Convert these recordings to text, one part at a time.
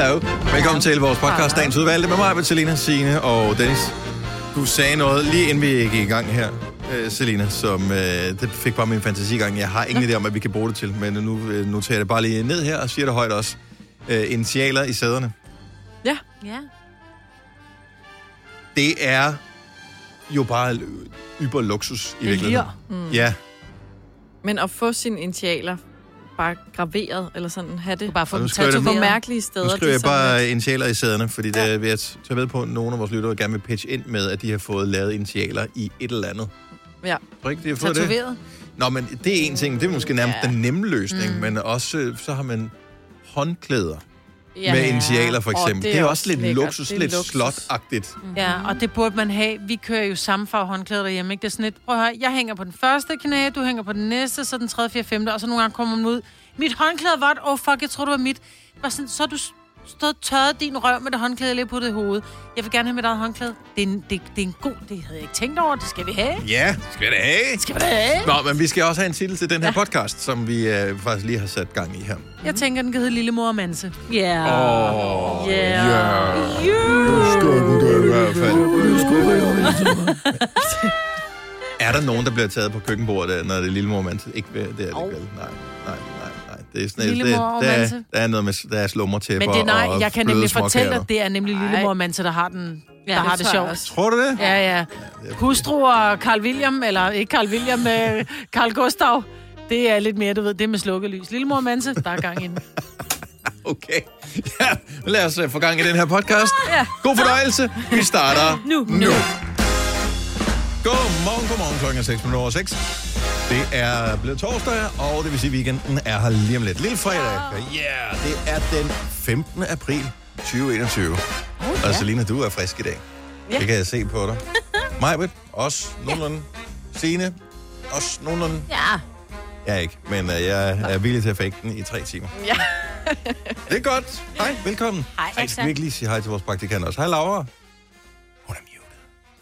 Hallo. Velkommen til vores podcast, Dagens Udvalgte, med mig, Selina, Signe og Dennis. Du sagde noget lige inden vi gik i gang her, øh, Selina, som øh, det fik bare min fantasi i gang. Jeg har ingen idé om, hvad vi kan bruge det til, men nu øh, noterer jeg det bare lige ned her og siger det højt også. Øh, initialer i sæderne. Ja. Ja. Det er jo bare yber luksus i virkeligheden. Mm. Ja, Men at få sine initialer bare graveret, eller sådan, have det Bare få dem det- på tatoveret. mærkelige steder. nu skriver jeg det er bare lidt- initialer i sæderne, fordi det vil jeg tage ved på, at nogle af vores lyttere gerne vil pitche ind med, at de har fået lavet initialer i et eller andet. Ja. Tror du ikke, de har fået det? Tatoveret. Nå, men det er en ting. Det er måske nærmest Ja. den nemme løsning, mm. men også øh, så har man håndklæder Ja. med initialer, for eksempel. det det er er også også lidt lækkert. luksus, Det er lidt luksus. slot-agtigt. Ja, og det burde man have. Vi kører jo samme farve håndklæder derhjemme, ikke? Det er sådan lidt, prøv at høre, jeg hænger på den første knæ, du hænger på den næste, så den tredje, fjerde, femte, og så nogle gange kommer man ud. Mit håndklæde var åh oh, fuck, jeg tror du var mit. Bare sådan, så har du stået og tørret din røv med det håndklæde lige på det hoved. Jeg vil gerne have mit eget håndklæde. Det er, en, det, det er en god, det havde jeg ikke tænkt over, det skal vi have. Ja, skal vi det have. Skal vi da have? Nå, men vi skal også have en titel til den her podcast, som vi øh, faktisk lige har sat gang i her. Jeg tænker, den kan hedde Lille Mor og Manse. Ja. Åh, Ja. ja. Skal du det i hvert fald. Er der nogen, der bliver taget på køkkenbordet, når det er lille mor mand? Ikke det er det vel. Nej, nej. Det er sådan, det, Lillemor og der, er, Manse. der er noget med, der er slummertæpper Men det er nej, og jeg kan nemlig fortælle dig, det er nemlig Lille. Mor Manse, der har, den, Ja, der det har det jeg sjovt. også. Tror du det? Ja, ja. Hustru og Carl William, eller ikke Carl William, øh, Carl Gustav. Det er lidt mere, du ved, det med slukkelys. Lillemor Manse, der er gang i den. Okay. Ja, lad os uh, få gang i den her podcast. Ja. God fornøjelse. Vi starter Nu. nu. Godmorgen, godmorgen. Klokken er 6 minutter over 6. Det er blevet torsdag, og det vil sige, at weekenden er her lige om lidt. Lille fredag. Ja, yeah, det er den 15. april 2021. Oh, Og Selina, du er frisk i dag. Ja. Det kan jeg se på dig. Majbet, også nogenlunde. Signe, også nogenlunde. Ja. Jeg er ikke, men uh, jeg er villig til at fake den i tre timer. Ja. Det er godt. Hej, velkommen. Hej, Ej, skal vi ikke lige sige hej til vores praktikant også? Hej, Laura.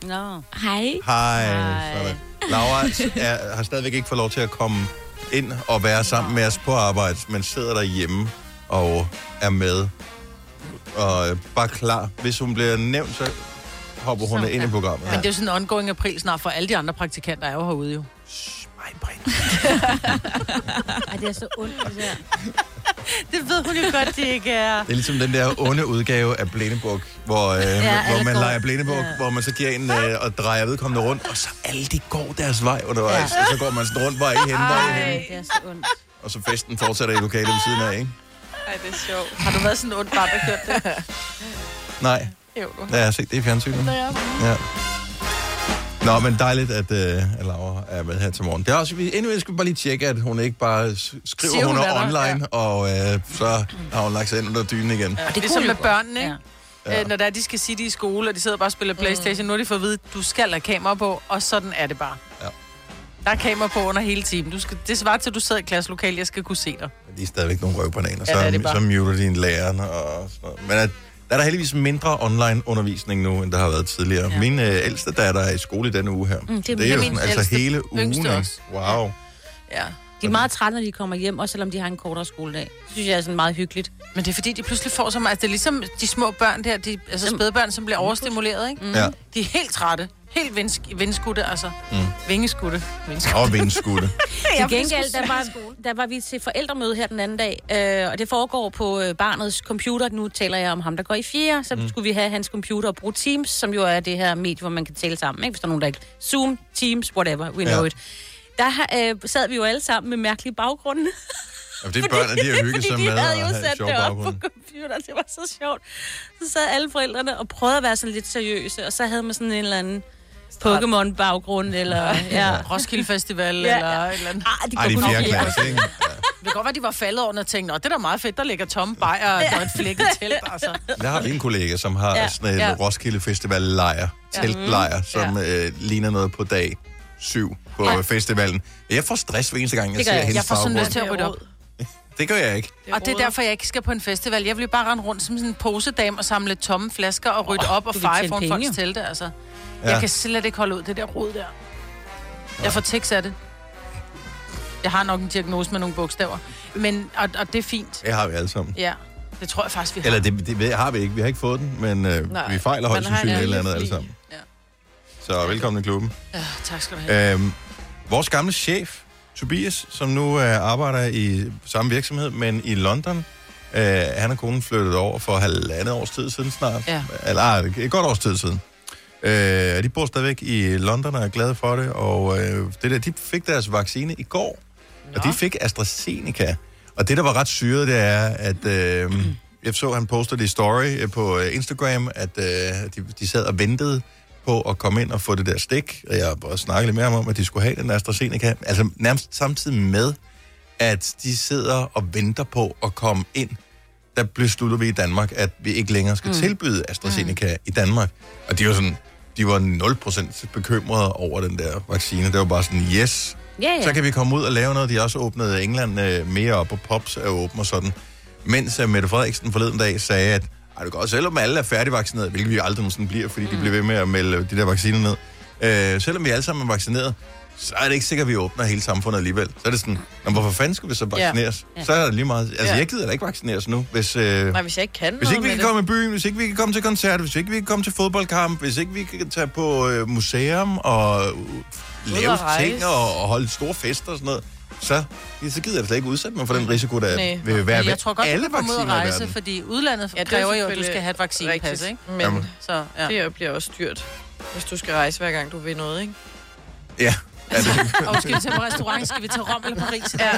Nå. Hej. Hej. Hej. Sådan. Laura er, har stadigvæk ikke fået lov til at komme ind og være sammen med os på arbejde, men sidder derhjemme og er med og er bare klar. Hvis hun bliver nævnt, så hopper hun Så, ind i ja. programmet. Men det er jo sådan en ongoing april snart, for alle de andre praktikanter er jo herude jo. Shh, mig, Britt. Ej, det er så ondt, det der. Det ved hun jo godt, det ikke er. Det er ligesom den der onde udgave af Blindebuk, hvor, øh, ja, hvor man går- leger Blindebuk, ja. Ja. hvor man så giver en øh, og drejer vedkommende rundt, og så alle de går deres vej undervejs, ja. og så går man sådan rundt, hvor er I henne, hvor er I henne? Det er så ondt. Og så festen fortsætter i lokalet ved siden af, ikke? Ej, det er sjovt. Har du været sådan en ond barn, der det? Nej, Jo, du. jeg har set det i fjernsynet. Ja. Nå, men dejligt, at, øh, at Laura er med her til morgen. Det er også, vi, endnu skal vi bare lige tjekke, at hun ikke bare skriver, Siger hun, hun er online, og øh, så har hun lagt sig ind under dynen igen. Og det er ligesom med børnene, ikke? Ja. Ja. Øh, når der er, de skal sige, de er i skole, og de sidder bare og spiller Playstation. Mm. Nu har de fået at vide, du skal have kamera på, og sådan er det bare. Ja. Der er kamera på under hele timen. Du skal, det svarer til, at du sidder i klasselokale, jeg skal kunne se dig. De er stadigvæk nogle røvbananer, Ja, det er så, det bare. så muter de en lærerne og sådan noget. Men at, der er der heldigvis mindre online undervisning nu, end der har været tidligere. Ja. Min øh, ældste datter er i skole i denne uge her. Mm, det er det er jo sådan, altså hele ugen. også. Wow. Ja. De er meget trætte, når de kommer hjem, også selvom de har en kortere skoledag. Det synes jeg er sådan meget hyggeligt. Men det er fordi, de pludselig får så meget... Altså, det er ligesom de små børn der, de, altså spædbørn, som bliver overstimuleret, ikke? Mm. Ja. De er helt trætte. Helt vindsk- vindskudte, altså. Mm. Vingeskudte. Vindskudte. Og vindskudte. Til gengæld, der var, der var vi til forældremøde her den anden dag, øh, og det foregår på øh, barnets computer. Nu taler jeg om ham, der går i fjerde, så mm. skulle vi have hans computer og bruge Teams, som jo er det her medie, hvor man kan tale sammen, ikke? hvis der er nogen, der ikke... Zoom, Teams, whatever, we know Ja. it. Der øh, sad vi jo alle sammen med mærkelige baggrunde. Jamen, det er børn, de har hygget sig de med havde og jo have sat det op på computeren. Det var så sjovt. Så sad alle forældrene og prøvede at være sådan lidt seriøse, og så havde man sådan en eller anden Pokémon-baggrund, eller... Ja. Roskilde Festival, Ja, eller ja. et eller andet. Ah, de Ej, de er fjerde klasse, ikke? Det kan godt være, de var faldet over og tænkte, det er da meget fedt, der ligger tomme bajer, og er et flækket telt, altså. Der har vi en kollega, som har ja. Ja. sådan en Ja. Roskilde Festival lejr, teltlejr, som øh, ligner noget på dag syv på Ja. festivalen. Jeg får stress hver eneste gang, jeg Det ser jeg. hendes Jeg får sådan lyst til at rydde op. Det gør jeg ikke. Og det er derfor, jeg ikke skal på en festival. Jeg vil jo bare rende rundt som sådan en posedame og samle tomme flasker og rydde Åh, op og feje foran penge, folks telte, altså. Ja. Jeg kan slet ikke holde ud det der rod der. Jeg får tics af det. Jeg har nok en diagnose med nogle bogstaver. Men, og, og det er fint. Det har vi alle sammen. Ja. Det tror jeg faktisk, vi har. Eller det, det ved- har vi ikke. Vi har ikke fået den, men øh, Nej, vi fejler højst man har en sandsynligt et eller andet alle sammen. Så velkommen i klubben. Ja, tak skal du have. Øhm, vores gamle chef, Tobias, som nu øh, arbejder i samme virksomhed, men i London, øh, han og konen flyttet over for halvandet års tid siden snart. Ja. Eller ah, et godt års tid siden. Øh, de bor stadigvæk i London og er glade for det, og øh, det der, de fik deres vaccine i går, Nå. og de fik AstraZeneca. Og det, der var ret syret, det er, at øh, jeg så, han postede det i story øh, på øh, Instagram, at øh, de, de sad og ventede på at komme ind og få det der stik, og jeg har bare snakket lidt med ham om, at de skulle have den AstraZeneca, altså nærmest samtidig med, at de sidder og venter på at komme ind, der beslutter vi i Danmark, at vi ikke længere skal mm. tilbyde AstraZeneca mm. i Danmark. Og de var sådan, de var 0% bekymrede over den der vaccine. Det var bare sådan, yes, Ja, ja. så kan vi komme ud og lave noget. De har også åbnet England øh, mere op, og Pops er åben og sådan. Mens øh, Mette Frederiksen forleden dag sagde, at ej, det går også, selvom alle er færdigvaccineret, hvilket vi aldrig nogensinde bliver, fordi mm. de bliver ved med at melde de der vacciner ned. Øh, selvom vi alle sammen er vaccineret, så er det ikke sikkert, at vi åbner hele samfundet alligevel. Så er det sådan, "Nå, hvorfor fanden skulle vi så vaccineres? Ja. Så er det lige meget. Altså, Ja. jeg gider da ikke vaccineres nu, hvis... Øh, Nej, hvis jeg ikke kan hvis ikke vi kan komme i byen, hvis ikke vi kan komme til koncert, hvis ikke vi kan komme til fodboldkamp, hvis ikke vi kan tage på øh, museum og øh, lave og rejse. ting og, og holde store fester og sådan noget, så, ja, så gider jeg slet ikke udsætte mig for den risiko, der Nej. vil være ved jeg tror godt, alle du kan komme ud og vacciner i rejse, verden. fordi udlandet Ja, ja, det er kræver jo, at du selvfølgelig skal have et vaccinepas, rigtigt. ikke? Men Jamen. Så, ja. det bliver også dyrt, hvis du skal rejse hver gang, du vil noget, ikke? Ja, ja det, Og skal vi til på restaurant? Skal vi til Rom eller Paris? Ja.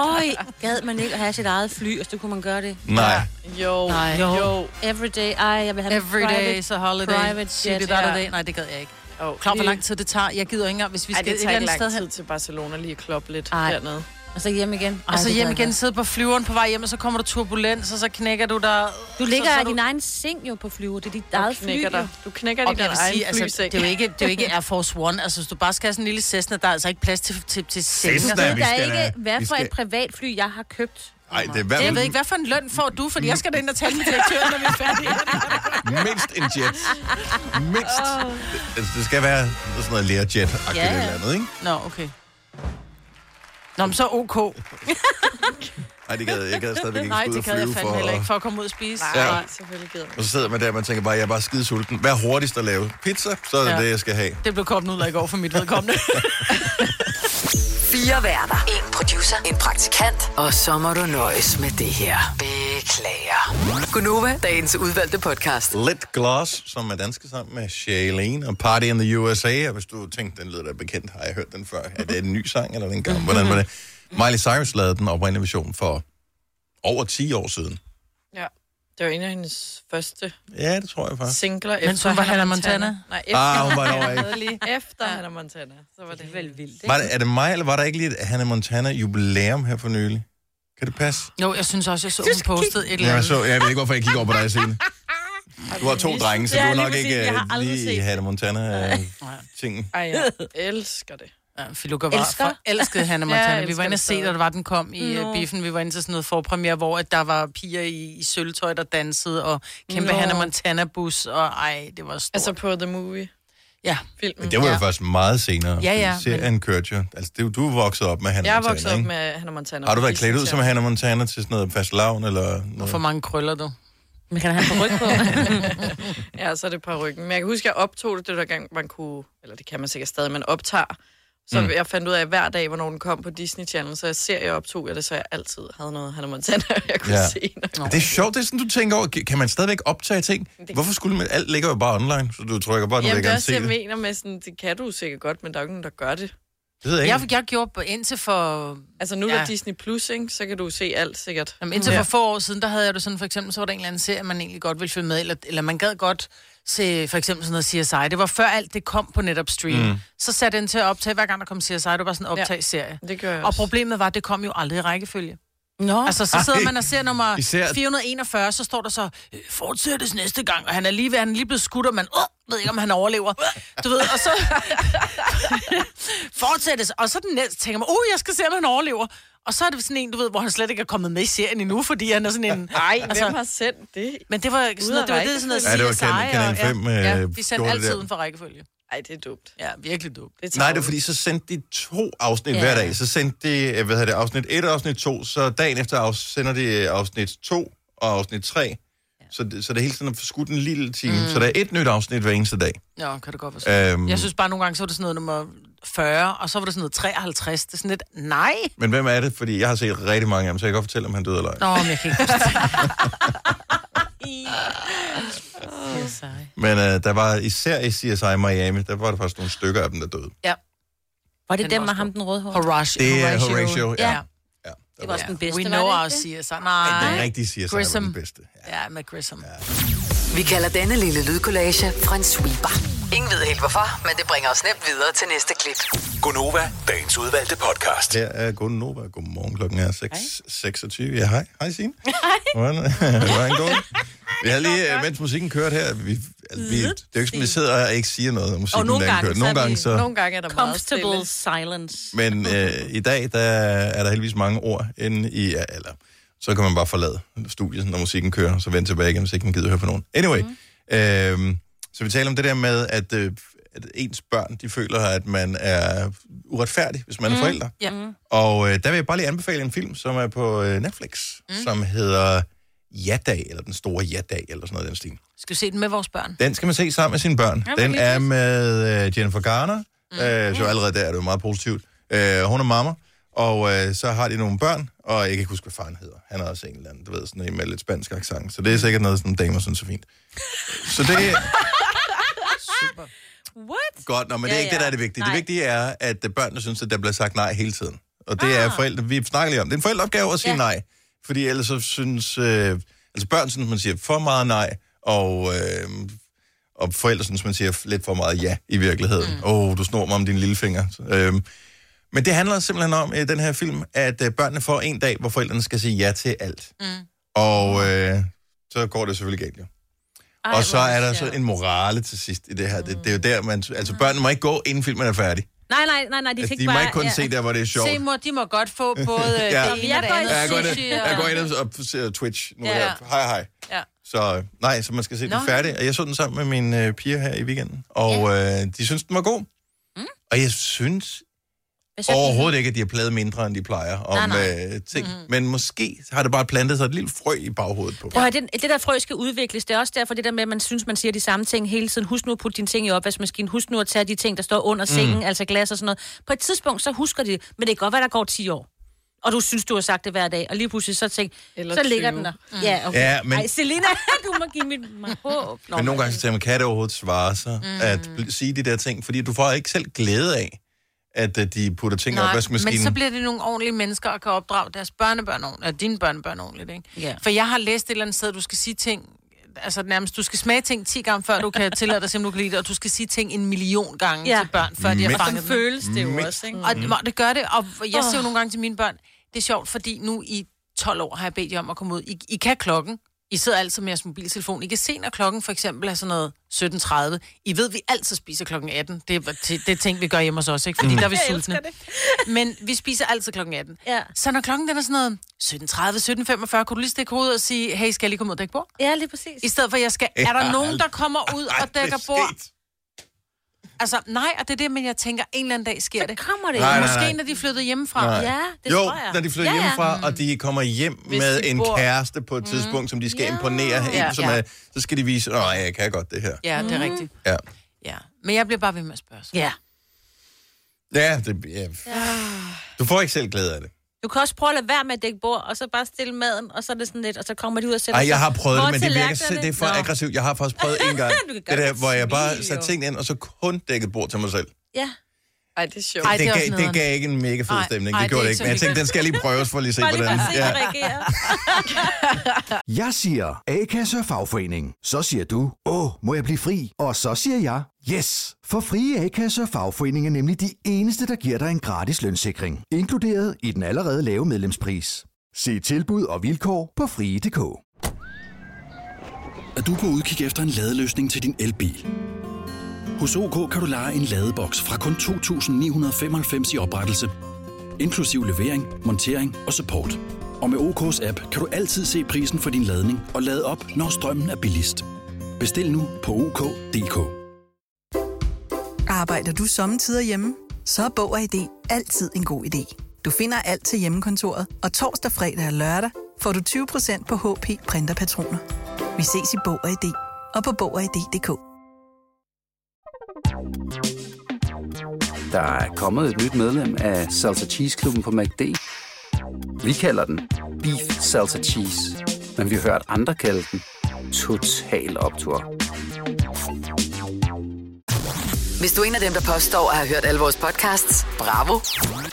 Øj, gad man ikke at have sit eget fly, og så kunne man gøre det. nej. Jo, Nej. jo. Jo. Every day, ej, jeg vil have Every day is a holiday. private jet, det der, der ja. dag. Nej, det gad jeg ikke. jo. Klar, hvor lang tid det tager. Jeg gider ikke engang, hvis vi Ej, skal det et tager eller ikke andet sted lang hen. tid til Barcelona lige at kloppe lidt Ej. dernede. Og så hjem igen. Og så Ej, hjem igen, jeg sidde på flyveren på vej hjem, og så kommer der turbulens, og så knækker du der. Du ligger så, så i din egen seng jo på flyver. Det er dit eget fly. knækker dig. Du knækker Og din jeg vil egen sige, altså, flyseng. det, er jo ikke, det er jo ikke Air Force One. Altså, hvis du bare skal have sådan en lille Cessna, der er altså ikke plads til, til, til. Cessna? Altså, vi Der er ikke, hvad for skal- et privatfly, jeg har købt. Ej, det er hver, Jeg ved ikke, hvad for en løn får du, fordi jeg skal da ind og tale med direktøren, når vi er færdige. mindst en jet. Mindst. Det, det skal være sådan noget Learjet-agtigt Ja. eller andet, ikke? Nå, okay. Nå, men så ok. Nej, det gad, jeg gad stadigvæk ikke Nej, det kan jeg flyve fandme for... heller ikke, for at komme ud og spise. Nej, Ja. ja. selvfølgelig gider man. Og så sidder man der, og man tænker bare, jeg er bare skide sulten. Hvad er hurtigst at lave? Pizza? Så er det Ja. det, jeg skal have. Det blev kommet ud af i går for mit vedkommende. Fire værter. En producer. En praktikant. Og så må du nøjes med det her. Beklager. Gunova, dagens udvalgte podcast. Let Gloss, som er danske sammen med Shailene og Party in the USA. Og hvis du tænkte, den lyder da bekendt, har jeg hørt den før. Er det en ny sang, eller er det en gammel? Hvordan var det? Miley Cyrus lavede den oprindelige version for over 10 år siden. Ja. Det var en af hendes første Ja, det tror jeg faktisk. singler Men efter så var Hannah Montana? Nej, efter, Ah, hun var derovre ikke. efter Hannah Montana. Så var det, Det vel vildt, Var det, er det mig, eller var der ikke lige et Hannah Montana jubilæum her for nylig? Kan det passe? Jo, jeg synes også, jeg så, hun postede et eller Ja, jeg, andet. så, jeg ved ikke, hvorfor jeg kigger over på dig, Signe. Du har to drenge, så du Ja, er lige nok præcis. ikke Jeg har øh, aldrig lige i set Hannah Montana-tingen. Ej, jeg elsker det. Ja, Filuka var Elsker. for elskede Hannah Ja, Montana. jeg vi var inde og se, da der var, den kom i Nå. no. biffen. Vi var inde til sådan noget forpremiere, hvor at der var piger i, i sølvtøj, der dansede, og kæmpe Nå. Hannah Montana-bus, og ej, det var stort. Altså på The Movie. ja. Filmen. Det var jo Ja. først meget senere. Ja, ja, Serien kørte jo. Altså, det, du er vokset op med Hannah Jeg er Montana, vokset op med Hannah Montana. Har du været klædt ud som Hannah Montana til sådan noget fast lavn, eller noget? For mange krøller, du. Men kan han have på ryg på? Ja, så er det på ryggen. Men jeg kan huske, at jeg optog det, det der gang, man kunne... Eller det kan man sikkert stadig, man optager. Så mm. jeg fandt ud af hver dag, hvornår den kom på Disney Channel, så jeg ser, jeg optog jeg det, så jeg altid havde noget Hannah Montana, jeg kunne Ja. ja. se. Når... Det er sjovt, det er sådan, du tænker over, kan man stadigvæk optage ting? Hvorfor skulle man, alt ligger jo bare online, så du trykker bare, nu vil Jamen, jeg det er også, se jeg det. mener med sådan, det kan du sikkert godt, men der er jo ikke nogen, der gør det. Det ved jeg Jeg, ikke. jeg gjorde på- indtil for... Altså nu er Ja. der Disney Plus, ikke? så kan du se alt sikkert. Jamen, indtil for få år siden, der havde jeg det sådan, for eksempel, så var der en eller anden serie, man egentlig godt ville følge med, eller, eller man gad godt se for eksempel sådan noget CSI. Det var før alt det kom på netop stream. Mm. Så satte den til at optage, hver gang der kom CSI, det var sådan en optag-serie. Det gør jeg Og også. problemet var, at det kom jo aldrig i rækkefølge. Nå, Altså, så sidder Ej. man og ser nummer Især- 441, så står der så, øh, fortsættes næste gang, og han er lige ved, han er lige blevet skudt, og man øh, ved ikke, om han overlever. Du ved, og så fortsættes, og så den næste tænker man, uh, jeg skal se, om han overlever. Og så er det sådan en, du ved, hvor han slet ikke er kommet med i serien endnu, fordi han er sådan en... Nej, altså, hvem har sendt det? Men det var sådan noget, det var det, sådan noget Ja, det var Kanal- Kanal og, 5, ja, øh, ja, vi sendte altid uden for rækkefølge. Ej, det er dumt. Ja, virkelig dumt. Det er Nej, det er fordi, så sendte de to afsnit Ja. hver dag. Så sendte de, øh, hvad hedder det, afsnit 1 og afsnit 2. Så dagen efter sender de øh, afsnit 2 og afsnit 3. Så det, så det er hele tiden at få skudt en lille time. Mm. Så der er et nyt afsnit hver eneste dag. Ja, kan det godt forstå. Øhm, Jeg synes bare, nogle gange, så var det sådan noget nummer 40, og så var det sådan noget 53. Det er sådan lidt, nej. Men hvem er det? Fordi jeg har set rigtig mange af dem, så jeg kan godt fortælle, om han døde eller ej. Nå, men jeg kan ikke huske. Men øh, der var især i CSI Miami, der var der faktisk nogle stykker af dem, der døde. Ja, Var det Den dem var med ham, den røde hår? Horatio. Det er Horatio, ja. Ja. Ja, Det var også den bedste, We var know det our? CSI. Den Nej. rigtige CSI var Grissom. den bedste. Ja. Ja, med Grissom. Ja. Vi kalder denne lille lydkollage en sweeper. Ingen ved helt hvorfor, men det bringer os nemt videre til næste klip. Gonova, dagens udvalgte podcast. Her er Gunn Nova. Godmorgen, klokken er 6.26. Ja, hej. Hej, Signe. Hvordan hvordan går det? Vi har lige, øh, mens musikken kørte her, vi, altså, vi, det er jo ikke sådan, vi sidder og ikke siger noget, når musikken Og nogle gange, kører. Nogle gange så... Nogle gange er der meget Comfortable stille. silence. Men øh, i dag, der er der heldigvis mange ord inde i... Ja, eller, så kan man bare forlade studiet, når musikken kører, og så vende tilbage igen, hvis ikke man gider høre på nogen. Anyway, mm. øh, så vi taler om det der med, at, øh, at ens børn, de føler, at man er uretfærdig, hvis man er forældre. Ja. Og øh, der vil jeg bare lige anbefale en film, som er på øh, Netflix, mm. som hedder Ja-dag, eller Den Store Ja-dag, eller sådan noget den stil. Skal vi se den med vores børn? Den skal man se sammen med sine børn. men Den er med øh, Jennifer Garner, mm. øh, så allerede der er det jo meget positivt. Øh, hun er mamma, og øh, så har de nogle børn, og jeg kan ikke huske, hvad faren hedder. Han er også en eller anden, du ved, sådan en med lidt spansk accent. Så det er sikkert noget, sådan damer synes er fint. Så det er What? godt, nå, men det er Ja, ikke det, der er det ja. vigtige. Nej. Det vigtige er, at øh, børnene synes, at der bliver sagt nej hele tiden. Og det er forældre, vi snakker lige om. Det er en forældreopgave at sige Ja. nej. Fordi ellers så synes, øh, altså børn synes, man siger for meget nej, og, øh, og forældre synes, man siger lidt for meget ja i virkeligheden. Åh, mm. oh, du snor mig om din lille finger. Øh, men det handler simpelthen om i den her film, at øh, børnene får en dag, hvor forældrene skal sige ja til alt. Mm. Og øh, så går det selvfølgelig galt, jo. Ej, Og så er der så en morale til sidst i det her. Det, det er jo der, man... Altså, børnene må ikke gå, inden filmen er færdig. Nej, nej, nej, nej, de Altså, fik de må bare... ikke kun se der, hvor det er sjovt. Se, mor, de må godt få både Ja. ja. Det ene jeg og det går andet. Ja, jeg går ind, jeg og- går ind og ser Twitch nu Ja. her. Hej, hej. Ja. Så øh, nej, så man skal se den Nå. færdig. Og jeg så den sammen med mine øh, piger her i weekenden. Og øh, de synes, den var god. Mm. Og jeg synes Du? overhovedet ikke, at de har pladet mindre, end de plejer om Nej, Øh, ting. Mm. Men måske har det bare plantet sig et lille frø i baghovedet på. Prøv høre, det, det der frø skal udvikles. Det er også derfor, det der med, at man synes, man siger de samme ting hele tiden. Husk nu at putte dine ting i opvaskemaskinen. Husk nu at tage de ting, der står under sengen, mm. altså glas og sådan noget. På et tidspunkt, så husker de det. Men det kan godt være, der går 10 år. Og du synes, du har sagt det hver dag. Og lige pludselig så tænk, Eller så ligger 20. den der. Mm. Ja, okay. Ja, men- Ej, Selina, du må give mit mig håb. Nå, Men nogle gange så tænker man, kan det overhovedet svare sig mm. at sige de der ting? Fordi du får ikke selv glæde af, at øh, de putter ting i Nej, opvaskemaskinen. men så bliver det nogle ordentlige mennesker, og kan opdrage deres børnebørn ordentligt, dine børnebørn ordentligt, ikke? Ja. For jeg har læst et eller andet sted, at du skal sige ting, altså nærmest, du skal smage ting 10 gange, før du kan tillade dig, simpelthen du kan lide det, og du skal sige ting en million gange Ja. til børn, før de har Men- fanget dem. føles det jo også, ikke? Og det, det gør det, og jeg siger jo nogle gange til mine børn, det er sjovt, fordi nu i 12 år har jeg bedt jer om at komme ud. I, I kan klokken. I sidder altid med jeres mobiltelefon. I kan se, når klokken for eksempel er sådan noget 17.30. I ved, vi altid spiser klokken 18. Det er det, er ting, vi gør hjemme hos os, ikke? Fordi der er vi sultne. Men vi spiser altid klokken 18. Ja. Så når klokken den er sådan noget 17.30, 17.45, kunne du lige stikke hovedet og sige, hey, skal jeg lige komme ud og dække bord? Ja, lige præcis. I stedet for, jeg skal... Er der nogen, der kommer ud og dækker bord? Altså, nej, og det er det, men jeg tænker, en eller anden dag sker det. Så kommer det. Nej, jo. nej, Måske nej. når de er flyttet hjemmefra. Nej. Ja, det jo, tror jeg. når de flytter Ja, ja. hjemmefra, og de kommer hjem Hvis med en bor- kæreste på et tidspunkt, som de skal Ja. imponere en, Ja, som ja. er, så skal de vise, at jeg kan godt det her. Ja, det er rigtigt. Ja, Ja. Men jeg bliver bare ved med at spørge. Så. Ja. ja, det, ja. Du får ikke selv glæde af det. Du kan også prøve at lade være med at dække bord, og så bare stille maden, og så er det sådan lidt, og så kommer de ud og sætter Ej, jeg har prøvet det, men det virker det er for Nå. aggressivt. Jeg har faktisk prøvet en gang. Det der, hvor jeg bare satte tingene ind, og så kun dækket bord til mig selv. Ja. Ej, det er sjovt. Ej, det det, gav, det gav ikke en mega fed stemning. ej, det gjorde det det ikke. Men jeg tænkte, den skal jeg lige prøves for at lige se, Bare lige hvordan... se, Ja. Jeg siger A-kasse og fagforening. Så siger du, åh, må jeg blive fri? Og så siger jeg, yes! For frie A-kasse og fagforening er nemlig de eneste, der giver dig en gratis lønssikring. Inkluderet i den allerede lave medlemspris. Se tilbud og vilkår på frie.dk. Er du på udkig efter en ladeløsning til din elbil? Hos OK kan du lege en ladeboks fra kun 2.995 i oprettelse, inklusiv levering, montering og support. Og med OK's app kan du altid se prisen for din ladning og lade op, når strømmen er billigst. Bestil nu på OK.dk. Arbejder du sommetider hjemme? Så er Bog og ID altid en god idé. Du finder alt til hjemmekontoret, og torsdag, fredag og lørdag får du 20% på HP printerpatroner. Vi ses i Bog og ID og på Bog og ID.dk. Der er kommet et nyt medlem af Salsa Cheese Klubben på MACD. Vi kalder den Beef Salsa Cheese, men vi har hørt andre kalde den Total Optor. Hvis du er en af dem, der påstår at have hørt alle vores podcasts, bravo.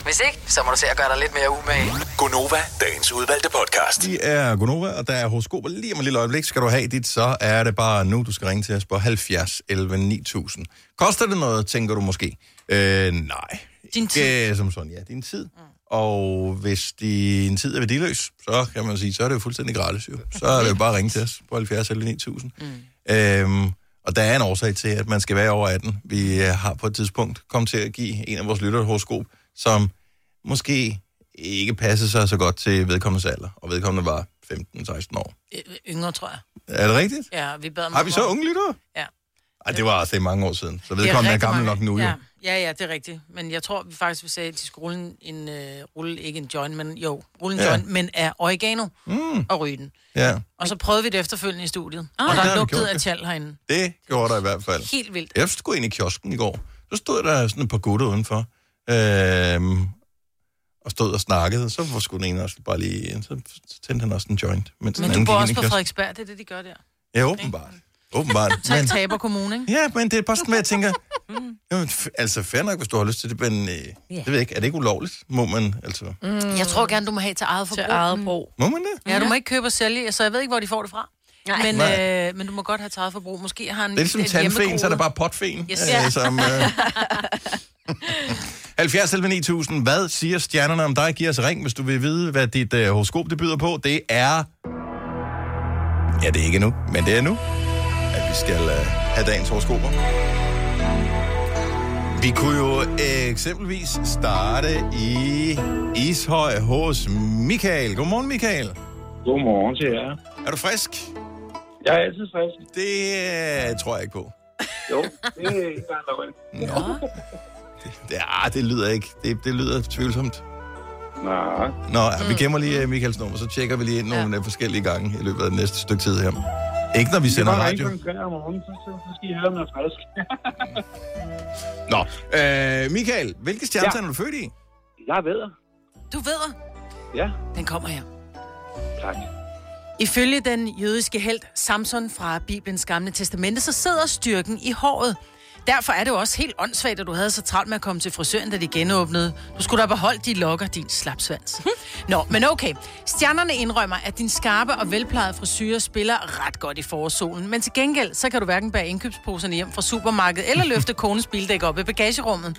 Hvis ikke, så må du se at gøre dig lidt mere umage. Gonova, dagens udvalgte podcast. De er Gunova, og der er horoskoper lige om et lille øjeblik. Skal du have dit, så er det bare nu, du skal ringe til os på 70 11 9000. Koster det noget, tænker du måske? Øh, nej. Din tid. Ikke som sådan, ja, din tid. Og hvis din tid er værdiløs, så kan man sige, så er det jo fuldstændig gratis jo. Så er det jo bare at ringe til os på 70 11 9000. Mm. Øhm, og der er en årsag til, at man skal være over 18. Vi øh, har på et tidspunkt kommet til at give en af vores lyttere et horoskop, som måske ikke passer sig så godt til vedkommendes alder. Og vedkommende var 15-16 år. Yngre, tror jeg. Er det rigtigt? Ja, vi bad Har vi så unge lyttere? Ja. Ej, det var altså er mange år siden. Så vedkommende er, rigtig gammel mange- nok nu jo. Ja. Ja, det er rigtigt. Men jeg tror vi faktisk, vi sagde, at de skulle rulle en, uh, rulle, ikke en joint, men jo, rulle en Ja. joint, men af oregano Mm. og ryge den. Ja, Og så prøvede vi det efterfølgende i studiet. Ah. og der lugtede af tjal herinde. det gjorde der i hvert fald. Helt vildt. Jeg skulle ind i kiosken i går. Så stod der sådan et par gutter udenfor. Øhm, og stod og snakkede. Så var sgu den ene også bare lige... Så tændte han også en joint. Mens den Men du anden bor gik ind også på. Frederiksberg, det er det, de gør der. Ja, åbenbart. Åbenbart. Tag Men, taber kommune, ikke? ja, men det er bare sådan, at jeg tænker... Jamen, f- altså, fair nok, hvis du har lyst til det, men øh, det ved jeg ikke. Er det ikke ulovligt? Må man, altså... Mm. Jeg tror gerne, du må have til eget forbrug. Til eget brug. Må man det? Ja, du må ikke købe og sælge, så jeg ved ikke, hvor de får det fra. Nej. Men, Nej. øh, men du må godt have til eget forbrug. Måske har han Det er ligesom tandfen, så er der bare potfen. Yes. øh, som, øh... 70 11 9000. Hvad siger stjernerne om dig? Giv os ring, hvis du vil vide, hvad dit øh, horoskop det byder på. Det er... Ja, det er ikke nu, men det er nu, vi skal øh, have dagens horoskoper. Vi kunne jo øh, eksempelvis starte i Ishøj hos Michael. Godmorgen, Michael. Godmorgen til jer. Er du frisk? Jeg er altid frisk. Det øh, tror jeg ikke på. Jo, det er ikke engang. Nå. Det, det, ah, det lyder ikke. Det, det lyder tvivlsomt. Nej. Nå, ja, vi gemmer lige øh, Michaels nummer, så tjekker vi lige ind nogle ja. forskellige gange i løbet af det næste stykke tid her. Ikke når vi sender Det var radio. ikke en om morgenen, så, skal I høre, om jeg er frisk. Nå, øh, Michael, hvilke stjernetegn ja. er du født i? jeg ved det. Du ved, Ja, den kommer her. tak. Ifølge den jødiske held Samson fra Bibelens gamle testamente, så sidder styrken i håret. Derfor er det jo også helt åndssvagt, at du havde så travlt med at komme til frisøren, da de genåbnede. Du skulle da beholde de lokker, din slapsvans. Nå, men okay. Stjernerne indrømmer, at din skarpe og velplejede frisyre spiller ret godt i forårssolen. Men til gengæld, så kan du hverken bære indkøbsposerne hjem fra supermarkedet, eller løfte konens bildæk op i bagagerummet.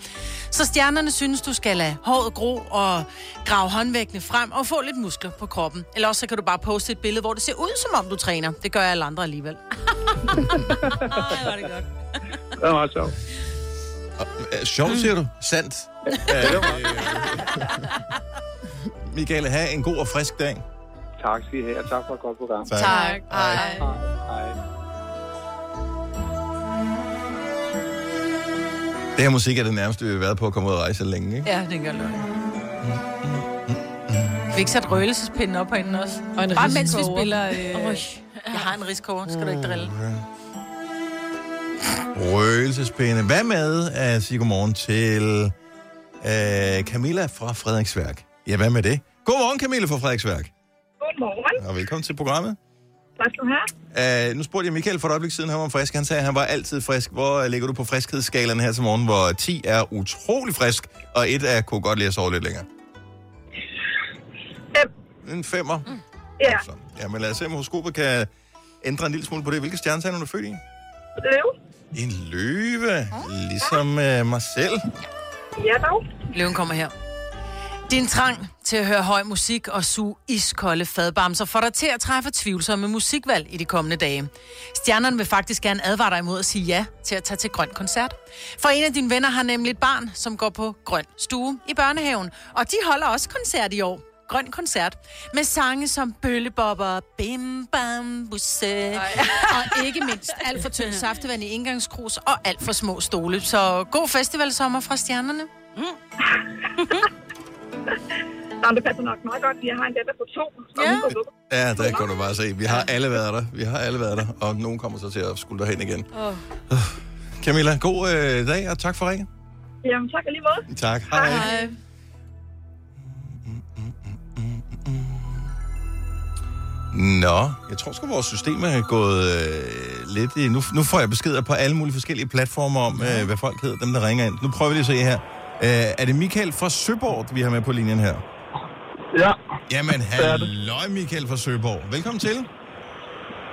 Så stjernerne synes, du skal lade håret gro og grave håndvægtene frem og få lidt muskler på kroppen. Eller også så kan du bare poste et billede, hvor det ser ud, som om du træner. Det gør alle andre alligevel. Ej, var det godt. Det var meget sjovt. Øh, sjovt, siger du? Sandt. Øh, Michael, have en god og frisk dag. Tak skal I have, og tak for et godt program. Tak. Tak. Hej. Hej. Det her musik er det nærmeste, vi har været på at komme ud og rejse længe, ikke? Ja, det gør løgn. Vi ikke sat røgelsespinden op herinde også. Og en Bare mens vi spiller... Øh, jeg har en riskover, skal du ikke drille. Røgelsespinde. Hvad med at sige godmorgen til øh, Camilla fra Frederiksværk? Ja, hvad med det? Godmorgen, Camilla fra Frederiksværk. Godmorgen. Og velkommen til programmet. Tak skal du have. Uh, nu spurgte jeg Michael for et øjeblik siden, han var frisk. Han sagde, at han var altid frisk. Hvor øh, ligger du på friskhedsskalaen her til morgen, hvor 10 er utrolig frisk, og 1 er kunne godt lide at sove lidt længere? Fem. En femmer. Mm. Ja, Så, ja, men lad os se, om horoskopet kan ændre en lille smule på det. Hvilke stjernetegn er du født i? løv. En løve, ligesom uh, mig selv. Ja, dog. Løven kommer her. Din trang til at høre høj musik og suge iskolde fadbamser får dig til at træffe tvivlsomme musikvalg i de kommende dage. Stjernerne vil faktisk gerne advare dig imod at sige ja til at tage til grøn koncert. For en af dine venner har nemlig et barn, som går på grøn stue i børnehaven, og de holder også koncert i år. Grøn koncert med sange som Bøllebobber, Bim Bam Busse, og ikke mindst alt for tynd saftevand i indgangskrus og alt for små stole. Så god festivalsommer fra stjernerne. Nå, det passer nok meget godt. Jeg har en datter på to. Ja. Ja, der kan du bare se. Vi har alle været der. Vi har alle været der. Og nogen kommer så til at skulle derhen igen. Åh. Camilla, god øh, dag, og tak for ringen. Jamen, tak allige måde. Tak. Hej. Hej. Nå, jeg tror sgu, vores system er gået øh, lidt i... Nu, nu får jeg beskeder på alle mulige forskellige platformer om, øh, hvad folk hedder, dem der ringer ind. Nu prøver vi lige at se her. Øh, er det Michael fra Søborg, vi har med på linjen her? Ja. Jamen, halløj Michael fra Søborg. Velkommen til.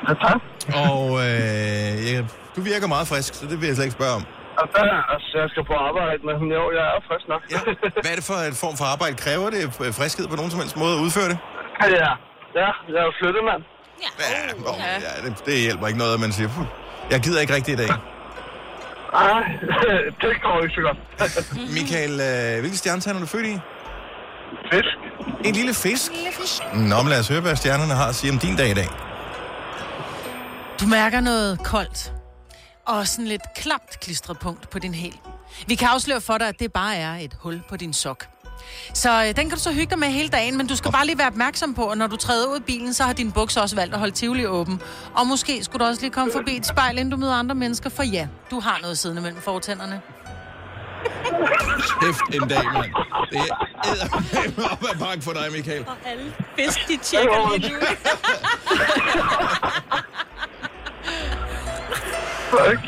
Ja, tak. Og øh, ja, du virker meget frisk, så det vil jeg slet ikke spørge om. Altså, altså, jeg skal på arbejde, men jo, jeg er frisk nok. Ja. Hvad er det for en form for arbejde? Kræver det friskhed på nogen som helst måde at udføre det? ja, ja, jeg er jo flyttet, mand. Ja, åh, ja det, det hjælper ikke noget, at man siger, "Puh, jeg gider ikke rigtigt i dag. Nej, det går ikke så godt. Michael, øh, hvilken stjernetegn er du født i? Fisk. En lille fisk? Lille fisk. Nå, men lad os høre, hvad stjernerne har at sige om din dag i dag. Du mærker noget koldt og sådan lidt klamt klistret punkt på din hæl. Vi kan afsløre for dig, at det bare er et hul på din sok. Så øh, den kan du så hygge dig med hele dagen, men du skal bare lige være opmærksom på, at når du træder ud af bilen, så har din bukser også valgt at holde Tivoli åben. Og måske skulle du også lige komme forbi et spejl, inden du møder andre mennesker, for ja, du har noget siddende mellem fortænderne. Kæft en dag, mand. Det er op ad bakke for dig, Michael. Og alle fisk, de tjekker lige nu.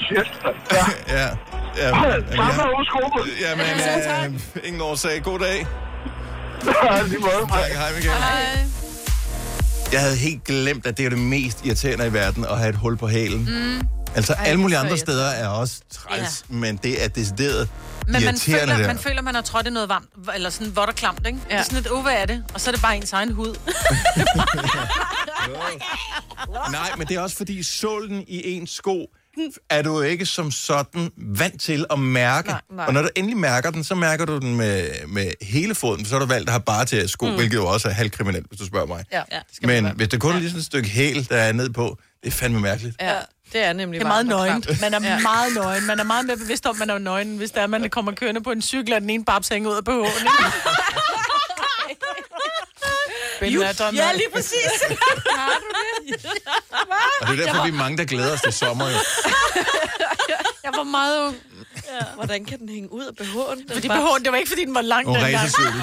Kæft, mand. Ja. Ja. ja, Samme ja. uges gruppe. Jamen, Ja, tak. øh, ingen årsag. God dag. Ja, lige måde. Tak, hej Michael. Hej. Jeg havde helt glemt, at det er det mest irriterende i verden at have et hul på hælen. Mm. Altså, Ej, alle mulige andre steder er også træls, ja. men det er decideret Men man irriterende føler, der. man føler, man har trådt i noget varmt, eller sådan vådt og klamt, ikke? Ja. Det er sådan lidt, oh, hvad er det? Og så er det bare ens egen hud. Nej, men det er også fordi sålen i ens sko er du ikke som sådan vant til at mærke. Nej, nej. Og når du endelig mærker den, så mærker du den med, med hele foden. Så har du valgt at have bare til sko, mm. Hvilket jo også er halvkriminelt, hvis du spørger mig. Ja, ja. Men hvis det kun er lige sådan et stykke hæl, der er ned på, det er fandme mærkeligt. Ja, det er nemlig Det er meget klamt. Man er Ja. meget nøgen. Man er meget mere bevidst om, at man er nøgen, hvis der er, man kommer kørende på en cykel, og den ene babs hænger ud af BH'en. ikke? Jo, Benatter, ja, lige præcis. Har du det? Og det er derfor, vi er mange, der glæder os til sommer. Jo. Jeg var meget ung. Ja. Hvordan kan den hænge ud af BH'en? Fordi BH'en, det var ikke, fordi den var lang Og dengang. racercykel.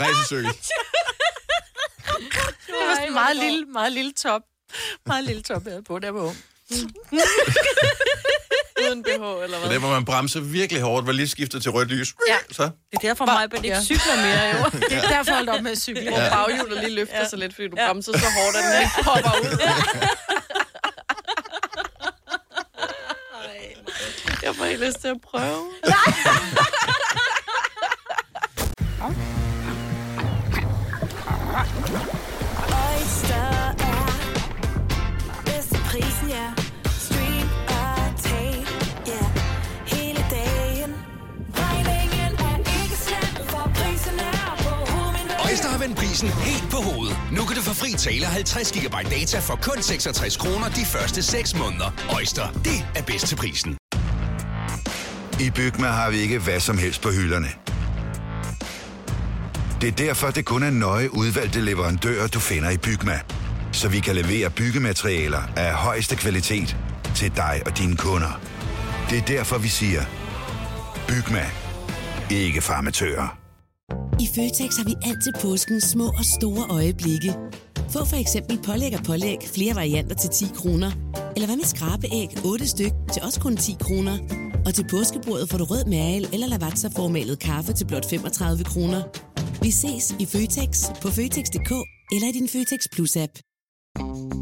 Racercykel. Det var sådan en meget lille, meget lille top. Meget lille top, jeg havde på, der var ung. Uden BH, eller Så hvad? der, hvor man bremser virkelig hårdt, var lige skiftet til rødt lys. Ja. Så. Det er derfor, mig ikke Ja. cykler mere, jo. Det er derfor, holdt op med at cykle. Hvor baghjulet lige løfter ja. sig lidt, fordi du bremser så hårdt, at den ikke popper ud. Jeg får helt lyst til at prøve. Vend prisen helt på hovedet. Nu kan du få fri tale 50 GB data for kun 66 kroner de første 6 måneder. Øjster, det er bedst til prisen. I Bygma har vi ikke hvad som helst på hylderne. Det er derfor, det kun er nøje udvalgte leverandører, du finder i Bygma. Så vi kan levere byggematerialer af højeste kvalitet til dig og dine kunder. Det er derfor, vi siger, Bygma. Ikke farmatører. I Føtex har vi altid påskens små og store øjeblikke. Få for eksempel pålæg og pålæg flere varianter til 10 kroner. Eller hvad med skrabeæg 8 styk til også kun 10 kroner. Og til påskebordet får du rød mal eller lavatserformalet kaffe til blot 35 kroner. Vi ses i Føtex på Føtex.dk eller i din Føtex Plus-app.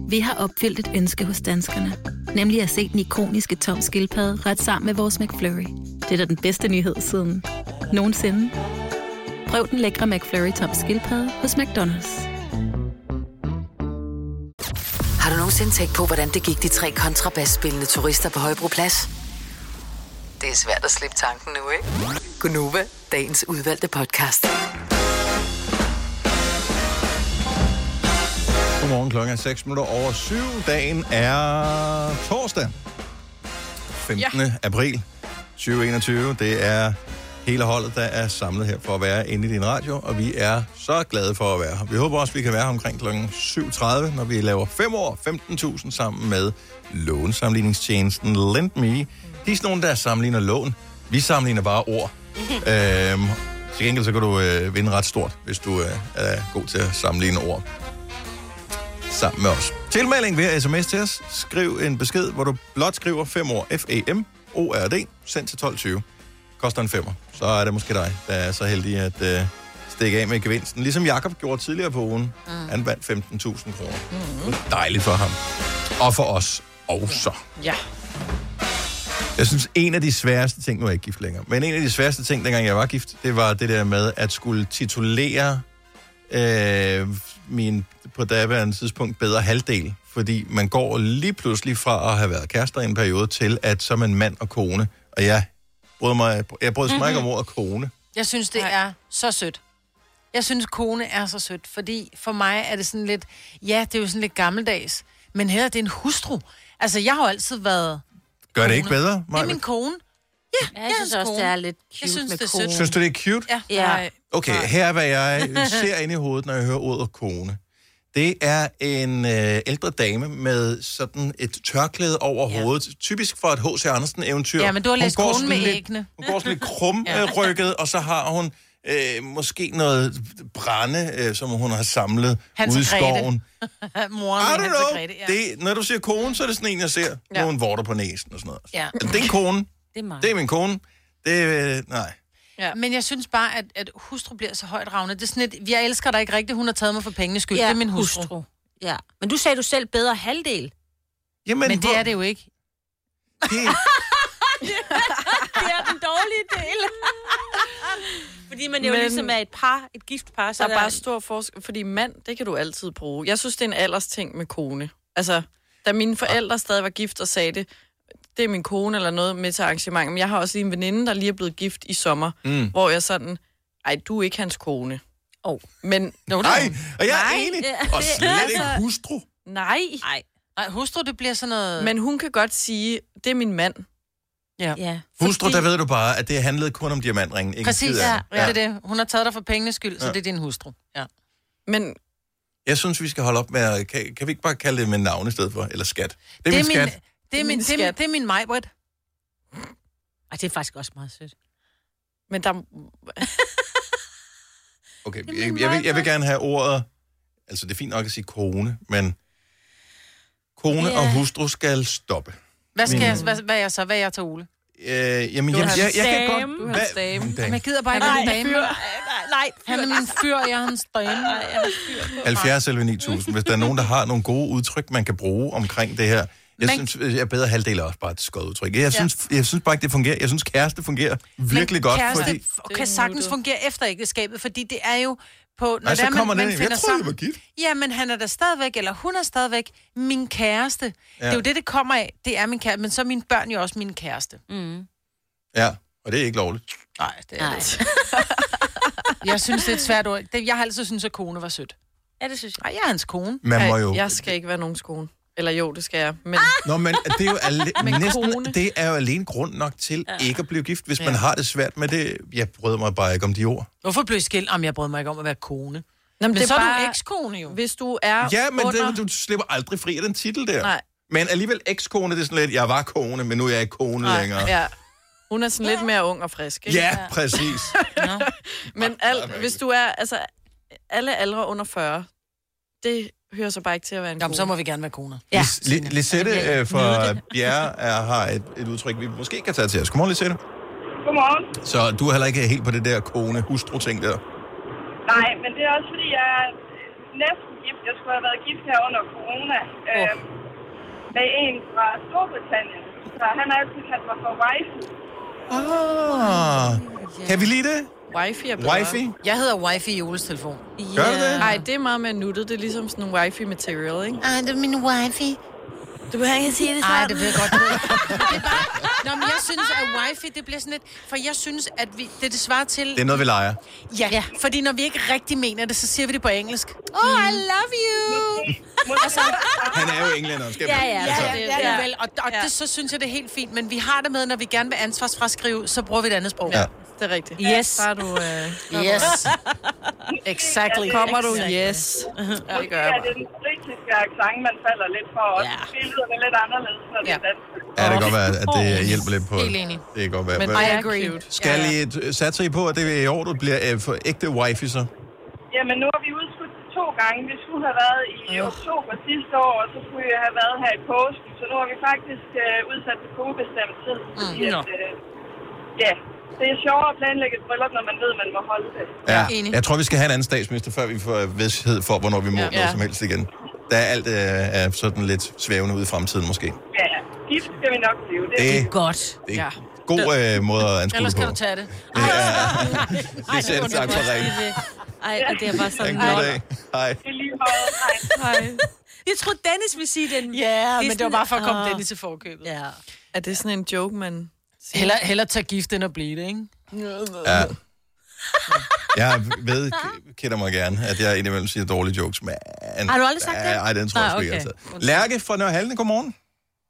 Vi har opfyldt et ønske hos danskerne. Nemlig at se den ikoniske tom skildpadde ret sammen med vores McFlurry. Det er da den bedste nyhed siden nogensinde. Prøv den lækre McFlurry tom skildpadde hos McDonald's. Har du nogensinde tænkt på, hvordan det gik de tre kontrabasspillende turister på Højbroplads? Det er svært at slippe tanken nu, ikke? Gunova, dagens udvalgte podcast. Godmorgen klokken er 6 minutter over 7. Dagen er torsdag. 15. Ja. april 2021. Det er hele holdet, der er samlet her for at være inde i din radio, og vi er så glade for at være her. Vi håber også, vi kan være her omkring kl. 7.30, når vi laver 5 år, 15.000 sammen med lånsamligningstjenesten LendMe. De er sådan nogle, der sammenligner lån. Vi sammenligner bare ord. øhm, til gengæld så kan du øh, vinde ret stort, hvis du øh, er god til at sammenligne ord sammen med os. Tilmelding via sms til os. Skriv en besked, hvor du blot skriver 5 ord F-A-M-O-R-D, sendt til 12.20. Koster en femmer. Så er det måske dig, der er så heldig at øh, stikke af med gevinsten. Ligesom Jakob gjorde tidligere på ugen. Mm. Han vandt 15.000 kroner. Mm. Dejligt for ham. Og for os også. Ja. Jeg synes, en af de sværeste ting, nu er jeg ikke gift længere, men en af de sværeste ting, dengang jeg var gift, det var det der med at skulle titulere øh, min på daværende tidspunkt bedre halvdel. Fordi man går lige pludselig fra at have været kærester i en periode til, at så er man mand og kone. Og jeg brød mig, jeg brød mig mm-hmm. ikke om ordet kone. Jeg synes, det er så sødt. Jeg synes, kone er så sødt, fordi for mig er det sådan lidt... Ja, det er jo sådan lidt gammeldags, men her er det en hustru. Altså, jeg har jo altid været... Gør det ikke kone. bedre, Det er Maja? min kone. Ja, Ja, jeg synes også, det er lidt cute Jeg synes, med det er kone. sødt. Synes du, det er cute? Ja. Ja. Okay, her er, hvad jeg ser ind i hovedet, når jeg hører ordet kone. Det er en øh, ældre dame med sådan et tørklæde over ja. hovedet. Typisk for et H.C. Andersen-eventyr. Ja, men du har Hun læst sådan med lidt- æggene. Hun går sådan lidt krumrykket, og så har hun øh, måske noget brænde, øh, som hun har samlet Hans ude i skoven. Moren I don't know. Grete, ja. Det, når du siger kone, så er det sådan en, jeg ser. Ja. Nogle vorter på næsen og sådan noget. Ja. Det er en kone. Det er mig. Det er min kone. Det er, øh, nej. Ja. Men jeg synes bare, at, at hustru bliver så højt ravnet. Det er sådan et, jeg elsker dig ikke rigtigt, hun har taget mig for pengenes skyld. Ja, det er min hustru. hustru. Ja. Men du sagde du selv bedre halvdel. Jamen, Men, Men hvor- det er det jo ikke. Det, det er den dårlige del. Fordi man jo Men- ligesom er et par, et gift par, så Der er bare stor forskel, fordi mand, det kan du altid bruge. Jeg synes, det er en alders ting med kone. Altså, da mine forældre stadig var gift og sagde det, det er min kone eller noget med til arrangement. Men jeg har også lige en veninde, der lige er blevet gift i sommer, Mm. hvor jeg sådan, ej, du er ikke hans kone. Oh. Men, no, Nej, og jeg er Nej, enig. ja, Og slet ikke altså- hustru. Nej. Nej. Nej, hustru, det bliver sådan noget... Men hun kan godt sige, det er min mand. Ja. ja. Hustru, der ved du bare, at det handlede kun om diamantringen. Ikke Præcis, ja, andet. ja. det er det. Hun har taget dig for pengenes skyld, så Ja. det er din hustru. Ja. Men Jeg synes, vi skal holde op med at... Kan, kan vi ikke bare kalde det med navn i stedet for? Eller skat? Det er, Det min er skat. Det er min, det er, min- det er min Majbrit. Ej, det er faktisk også meget sødt. Men der... Okay, jeg, jeg, vil, jeg vil gerne have ordet... Altså, det er fint nok at sige kone, men... Kone Ja. og hustru skal stoppe. Hvad, skal Min- jeg, hvad, hvad er jeg så? Hvad er jeg til Ole? Øh, jamen, Du er jeg, jeg, jeg, kan godt... Du er hans dame. En Jamen, jeg gider bare ikke en dame. Nej, Han er min fyr, jeg er hans dame. Nej, jeg er fyr. 70 eller 9000. Hvis der er nogen, der har nogle gode udtryk, man kan bruge omkring det her. Jeg Men- synes, jeg er bedre halvdel er også bare et skødt udtryk. Jeg synes, jeg synes bare ikke, det fungerer. Jeg synes, kæreste fungerer virkelig Men godt, kæreste fordi... kan sagtens fungere efter ægteskabet, fordi det er jo på... Når Nej, så er, kommer man, den man ind. Jeg finder troede, sammen. var gift. Ja, men han er der stadigvæk, eller hun er stadigvæk min kæreste. Ja. Det er jo det, det kommer af. Det er min kæreste, men så er mine børn jo også min kæreste. Mm. Ja, og det er ikke lovligt. Nej, det er det. jeg synes, det er et svært ord. Jeg har altid syntes, at kone var sødt. Ja, det synes jeg. Nej, jeg er hans kone. Man må jo... Jeg skal ikke være nogens kone. Eller jo, det skal jeg. Men Nå, men det er jo alle, Men næsten, kone. det er jo alene grund nok til ja. ikke at blive gift, hvis man Ja. har det svært med det. Jeg bryder mig bare ikke om de ord. Hvorfor blev I skilt? Jamen, jeg brød mig ikke om at være kone. Nå, Men, det er så er bare- du ekskone jo. hvis du er Ja, men under... det, du slipper aldrig fri af den titel der. Nej. Men alligevel ekskone, det er sådan lidt, jeg var kone, men nu er jeg ikke kone Nej, længere. Ja. Hun er sådan lidt mere ung og frisk, ikke? Ja, præcis. Men alt, hvis du er, altså, alle aldre under 40, det hører så bare ikke til at være en Jamen, kone. så må vi gerne være koner. Ja. Lis- Lisette øh, fra Bjerre er, har et, et udtryk, vi måske kan tage til os. Godmorgen, Lisette. Godmorgen. Så du er heller ikke helt på det der kone-hustru-ting der. Nej, men det er også fordi, jeg er næsten gift. Jeg skulle have været gift her under corona. Oh. Øh, med en fra Storbritannien. Så han har altid kaldt mig for wife. Ah, kan vi lide det? Wifi er bedre. Wifi? Jeg hedder wifi i Oles telefon. Gør du det? Nej, det er meget mere nuttet. Det er ligesom sådan en wifi material, ikke? Ej, det er min wifi. Du vil ikke sige det Nej, det ved jeg godt. Det er bare... Nå, men jeg synes, at wifi, det bliver sådan lidt... For jeg synes, at vi, det, det svarer til... Det er noget, vi leger. Ja, ja, fordi når vi ikke rigtig mener det, så siger vi det på engelsk. Oh, I love you. Altså, Han er jo englænder, skal Ja, man- ja, altså. ja, det, det er det vel. Og, og det, så synes jeg, det er helt fint. Men vi har det med, når vi gerne vil ansvarsfraskrive, så bruger vi et andet sprog. Ja. Det er rigtigt. Yes. Så er du... Øh, Yes. Exactly. Kommer du? Exactly. Yes. Ja, det gør Ja, jeg det er den britiske accent, man falder lidt for. Og ja. billederne er lidt anderledes, når det er dansk. Ja, det kan godt være, at det hjælper lidt på Helt enig. Det kan godt være. Men I agree. Skal I satse I på, at det er i år, du bliver øh, for ægte wifi så? Jamen, nu har vi udskudt det to gange. Vi skulle have været i oktober sidste år, og så skulle vi have været her i påsken. Så nu har vi faktisk øh, udsat det på ubestemt tid. Fordi Mm. at, øh, ja, det er sjovere at planlægge et bryllup, når man ved, man må holde det. Ja. Jeg tror, vi skal have en anden statsminister, før vi får vidshed for, hvornår vi må Ja. ja. noget Ja. som helst igen. Der er alt øh, er sådan lidt svævende ude i fremtiden måske. Ja, gift skal vi nok blive. Det, Det- er godt. Det er en god øh, måde at anskue Ellers det kan på. du tage det. Vi sætter tak for ringen. Ej, og det er bare sådan... En god dag. Hej. Lige måde. Hej. Hej. Jeg troede, Dennis ville sige den. Ja, men det var bare for at komme Åh. Dennis til forkøbet. Ja. Er det sådan en joke, man... Heller, heller tage gift, end at blive det, ikke? Ja. Jeg ved, kender mig gerne, at jeg indimellem siger dårlige jokes, men... Har du aldrig sagt det? Nej, den tror jeg sgu ikke, okay. altså. Lærke fra Nørre Halden, godmorgen.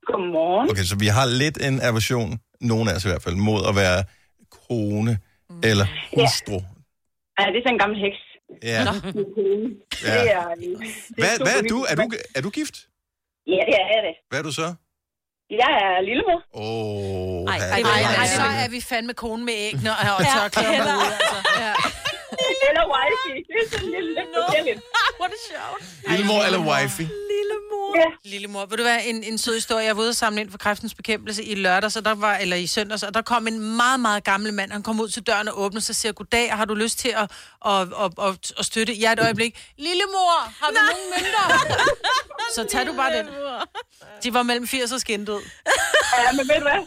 Godmorgen. Okay, så vi har lidt en aversion, nogen af os i hvert fald, mod at være kone Mm. eller hustru. Ja, det er sådan en gammel heks. Ja. Nå. Ja. Det er, det Hvad, hvad er du? Er du, er du gift? Ja, det er det. Hvad er du så? Jeg er lillemor. Åh, oh, Ej, ej, ej, ej, så er vi fandme kone med æg, når jeg Ja, tør klæder mig eller- ud, altså. Ja. Eller wifi. Det er sådan lidt, lidt forskelligt. Hvor er det sjovt. Lillemor eller wifi? Lillemor. Ja. Lillemor. Vil du være en, en sød historie? Jeg var ude og samle ind for kræftens bekæmpelse i lørdags, og der var, eller i søndags, og der kom en meget, meget gammel mand. Han kom ud til døren og åbnede sig og siger, goddag, har du lyst til at, at, at, at, at støtte? Ja, et øjeblik. Lillemor, har du nogen mønter? så tag du bare den. De var mellem 80 og skindød. Ja, men ved du hvad?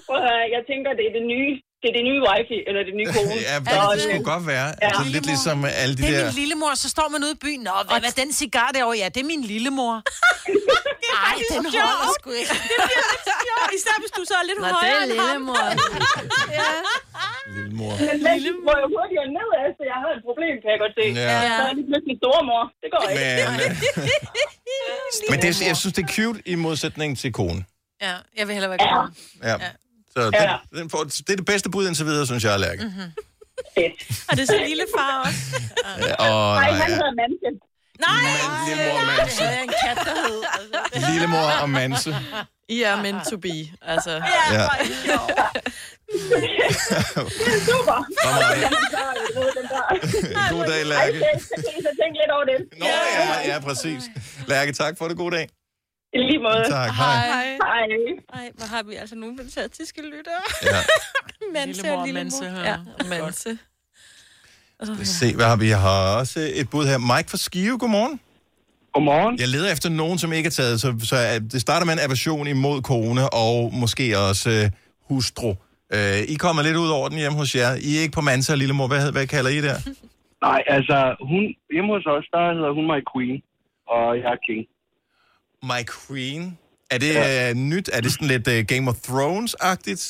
Jeg tænker, det er det nye. Det er det nye wifi, eller det nye kone. Ja, Så, det skulle godt være. Altså, lidt ligesom alle de Det er der... min lillemor, så står man ude i byen. Nå, hvad er den cigar derovre? Ja, det er min lillemor. Ej, den holder sgu ikke. Det bliver lidt sjovt, især hvis du så er lidt Nå, det er højere end ham. lillemor. ja. Lillemor. Men de må jo hurtigere nedad, så jeg har et problem, kan jeg godt se. Ja. Så er det pludselig stormor. Det går ikke. Men, øh, men det, er- jeg synes, det er cute i modsætning til kone. Ja, jeg vil hellere være kone. Ja. Så den, den får, det er det bedste bud indtil videre, synes jeg, Lærke. Mhm. Og det er så lille far også. Ja, og, Nej, nej, han ja. hedder Manse. Nej! Lillemor og Manse. Det er en kat, der hed. Lillemor og Manse. I er meant to be. Altså. Ja. Super. Fremragende. God dag, Lærke. Ej, så tænke lidt over det. Nå, ja, ja, præcis. Lærke, tak for det. God dag. I lige måde. Tak, hej. Hej. Ej, hvor har vi altså nogle fantastiske lyttere. Ja. Manse Lillemor og lillemor. Manse, Ja. Manse. Lad os se, hvad har vi? Jeg har også et bud her. Mike fra Skive, godmorgen. Godmorgen. Jeg leder efter nogen, som ikke er taget, så, så øh, det starter med en aversion imod kone og måske også øh, hustru. Øh, I kommer lidt ud over den hjemme hos jer. I er ikke på Mansa og Lillemor. Hvad, hvad kalder I der? Nej, altså, hun, hjemme hos os, der hedder hun My Queen, og jeg er King. My Queen. Er det ja. øh, nyt? Er det sådan lidt øh, Game of Thrones-agtigt?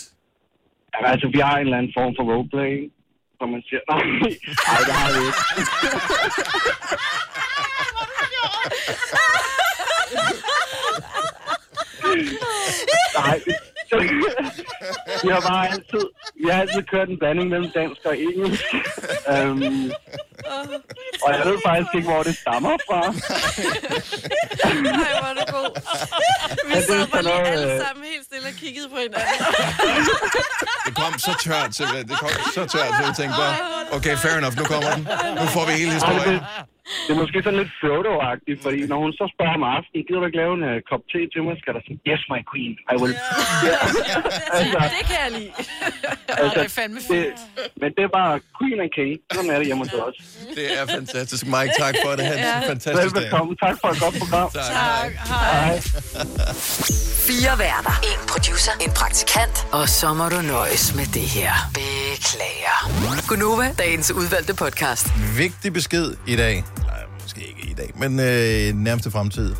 Ja, altså, vi har en eller anden form for roleplay, som man siger. Nej, nej det har vi ikke. Nej, vi har bare altid, vi har altid kørt en blanding mellem dansk og engelsk. Um, og jeg ved faktisk ikke, hvor det stammer fra. Nej, hvor er det god. Vi sad bare lige alle øh, sammen helt stille og kiggede på hinanden. Det kom så tørt, simpelthen. Det kom så tørt, så jeg tænkte bare, okay, fair enough, nu kommer den. Nu får vi hele historien. Det er måske sådan lidt Frodo-agtigt, fordi når hun så spørger om aftenen, gider du ikke lave en uh, kop te til mig, skal der sige, yes, my queen, I will. Ja. altså, Det kan jeg lide. altså, det er fandme det, men det er bare queen and king. Sådan er det hjemme hos os. Det er fantastisk. Mike, tak for det. Ha' en Ja. fantastisk dag. Velbekomme. Tak for et godt program. Tak. Hej. Fire værter. En producer. En praktikant. Og så må du nøjes med det her. Beklager. Gunova, dagens udvalgte podcast. Vigtig besked i dag. Måske ikke i dag, men øh, nærmeste fremtid.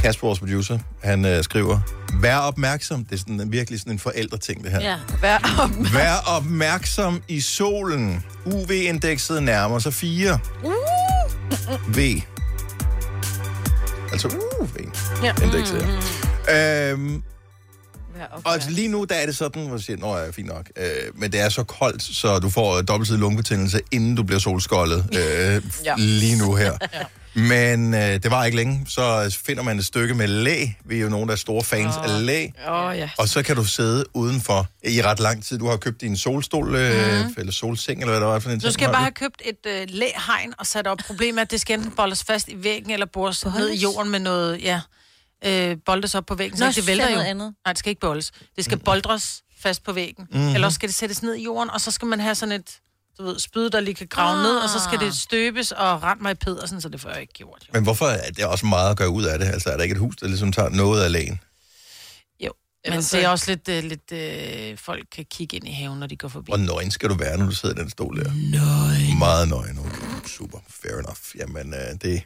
Kasper, vores producer, han øh, skriver, vær opmærksom. Det er sådan, virkelig sådan en forældreting, det her. Ja, vær opmærksom. Vær opmærksom i solen. UV-indekset nærmer sig 4. V. Altså UV. Ja. Indekset. Øhm, og lige nu, der er det sådan, hvor du siger, nå ja, fint nok. Øh, men det er så koldt, så du får dobbeltsidig lungebetændelse, inden du bliver solskoldet. Øh, Ja. Lige nu her. Men øh, det var ikke længe. Så finder man et stykke med læ. Vi er jo nogle, der er store fans oh. af læ. Åh, oh, ja. Og så kan du sidde udenfor i ret lang tid. Du har købt din solstol, øh, Mhm. eller solseng, eller hvad der var for en ting, skal du bare have købt et øh, læhegn og sat op. Problemet er, at det skal enten boldes fast i væggen, eller bores ned i jorden med noget, ja, øh, boldes op på væggen. Så Nå, det så vælter er jo. noget andet. Nej, det skal ikke boldes. Det skal boldres fast på væggen. Mhm. Mm-hmm. Eller også skal det sættes ned i jorden, og så skal man have sådan et du ved, spyd, der lige kan grave ah. ned, og så skal det støbes og rette mig i pedersen, så det får jeg ikke gjort. Men hvorfor er det også meget at gøre ud af det? Altså, er der ikke et hus, der ligesom tager noget af lægen? Jo, men Ellers det er så- også lidt, øh, lidt øh, folk kan kigge ind i haven, når de går forbi. Hvor nøgen skal du være, når du sidder i den stol der? Nøgen. Meget nøgen. Okay. Super. Fair enough. Jamen, øh, det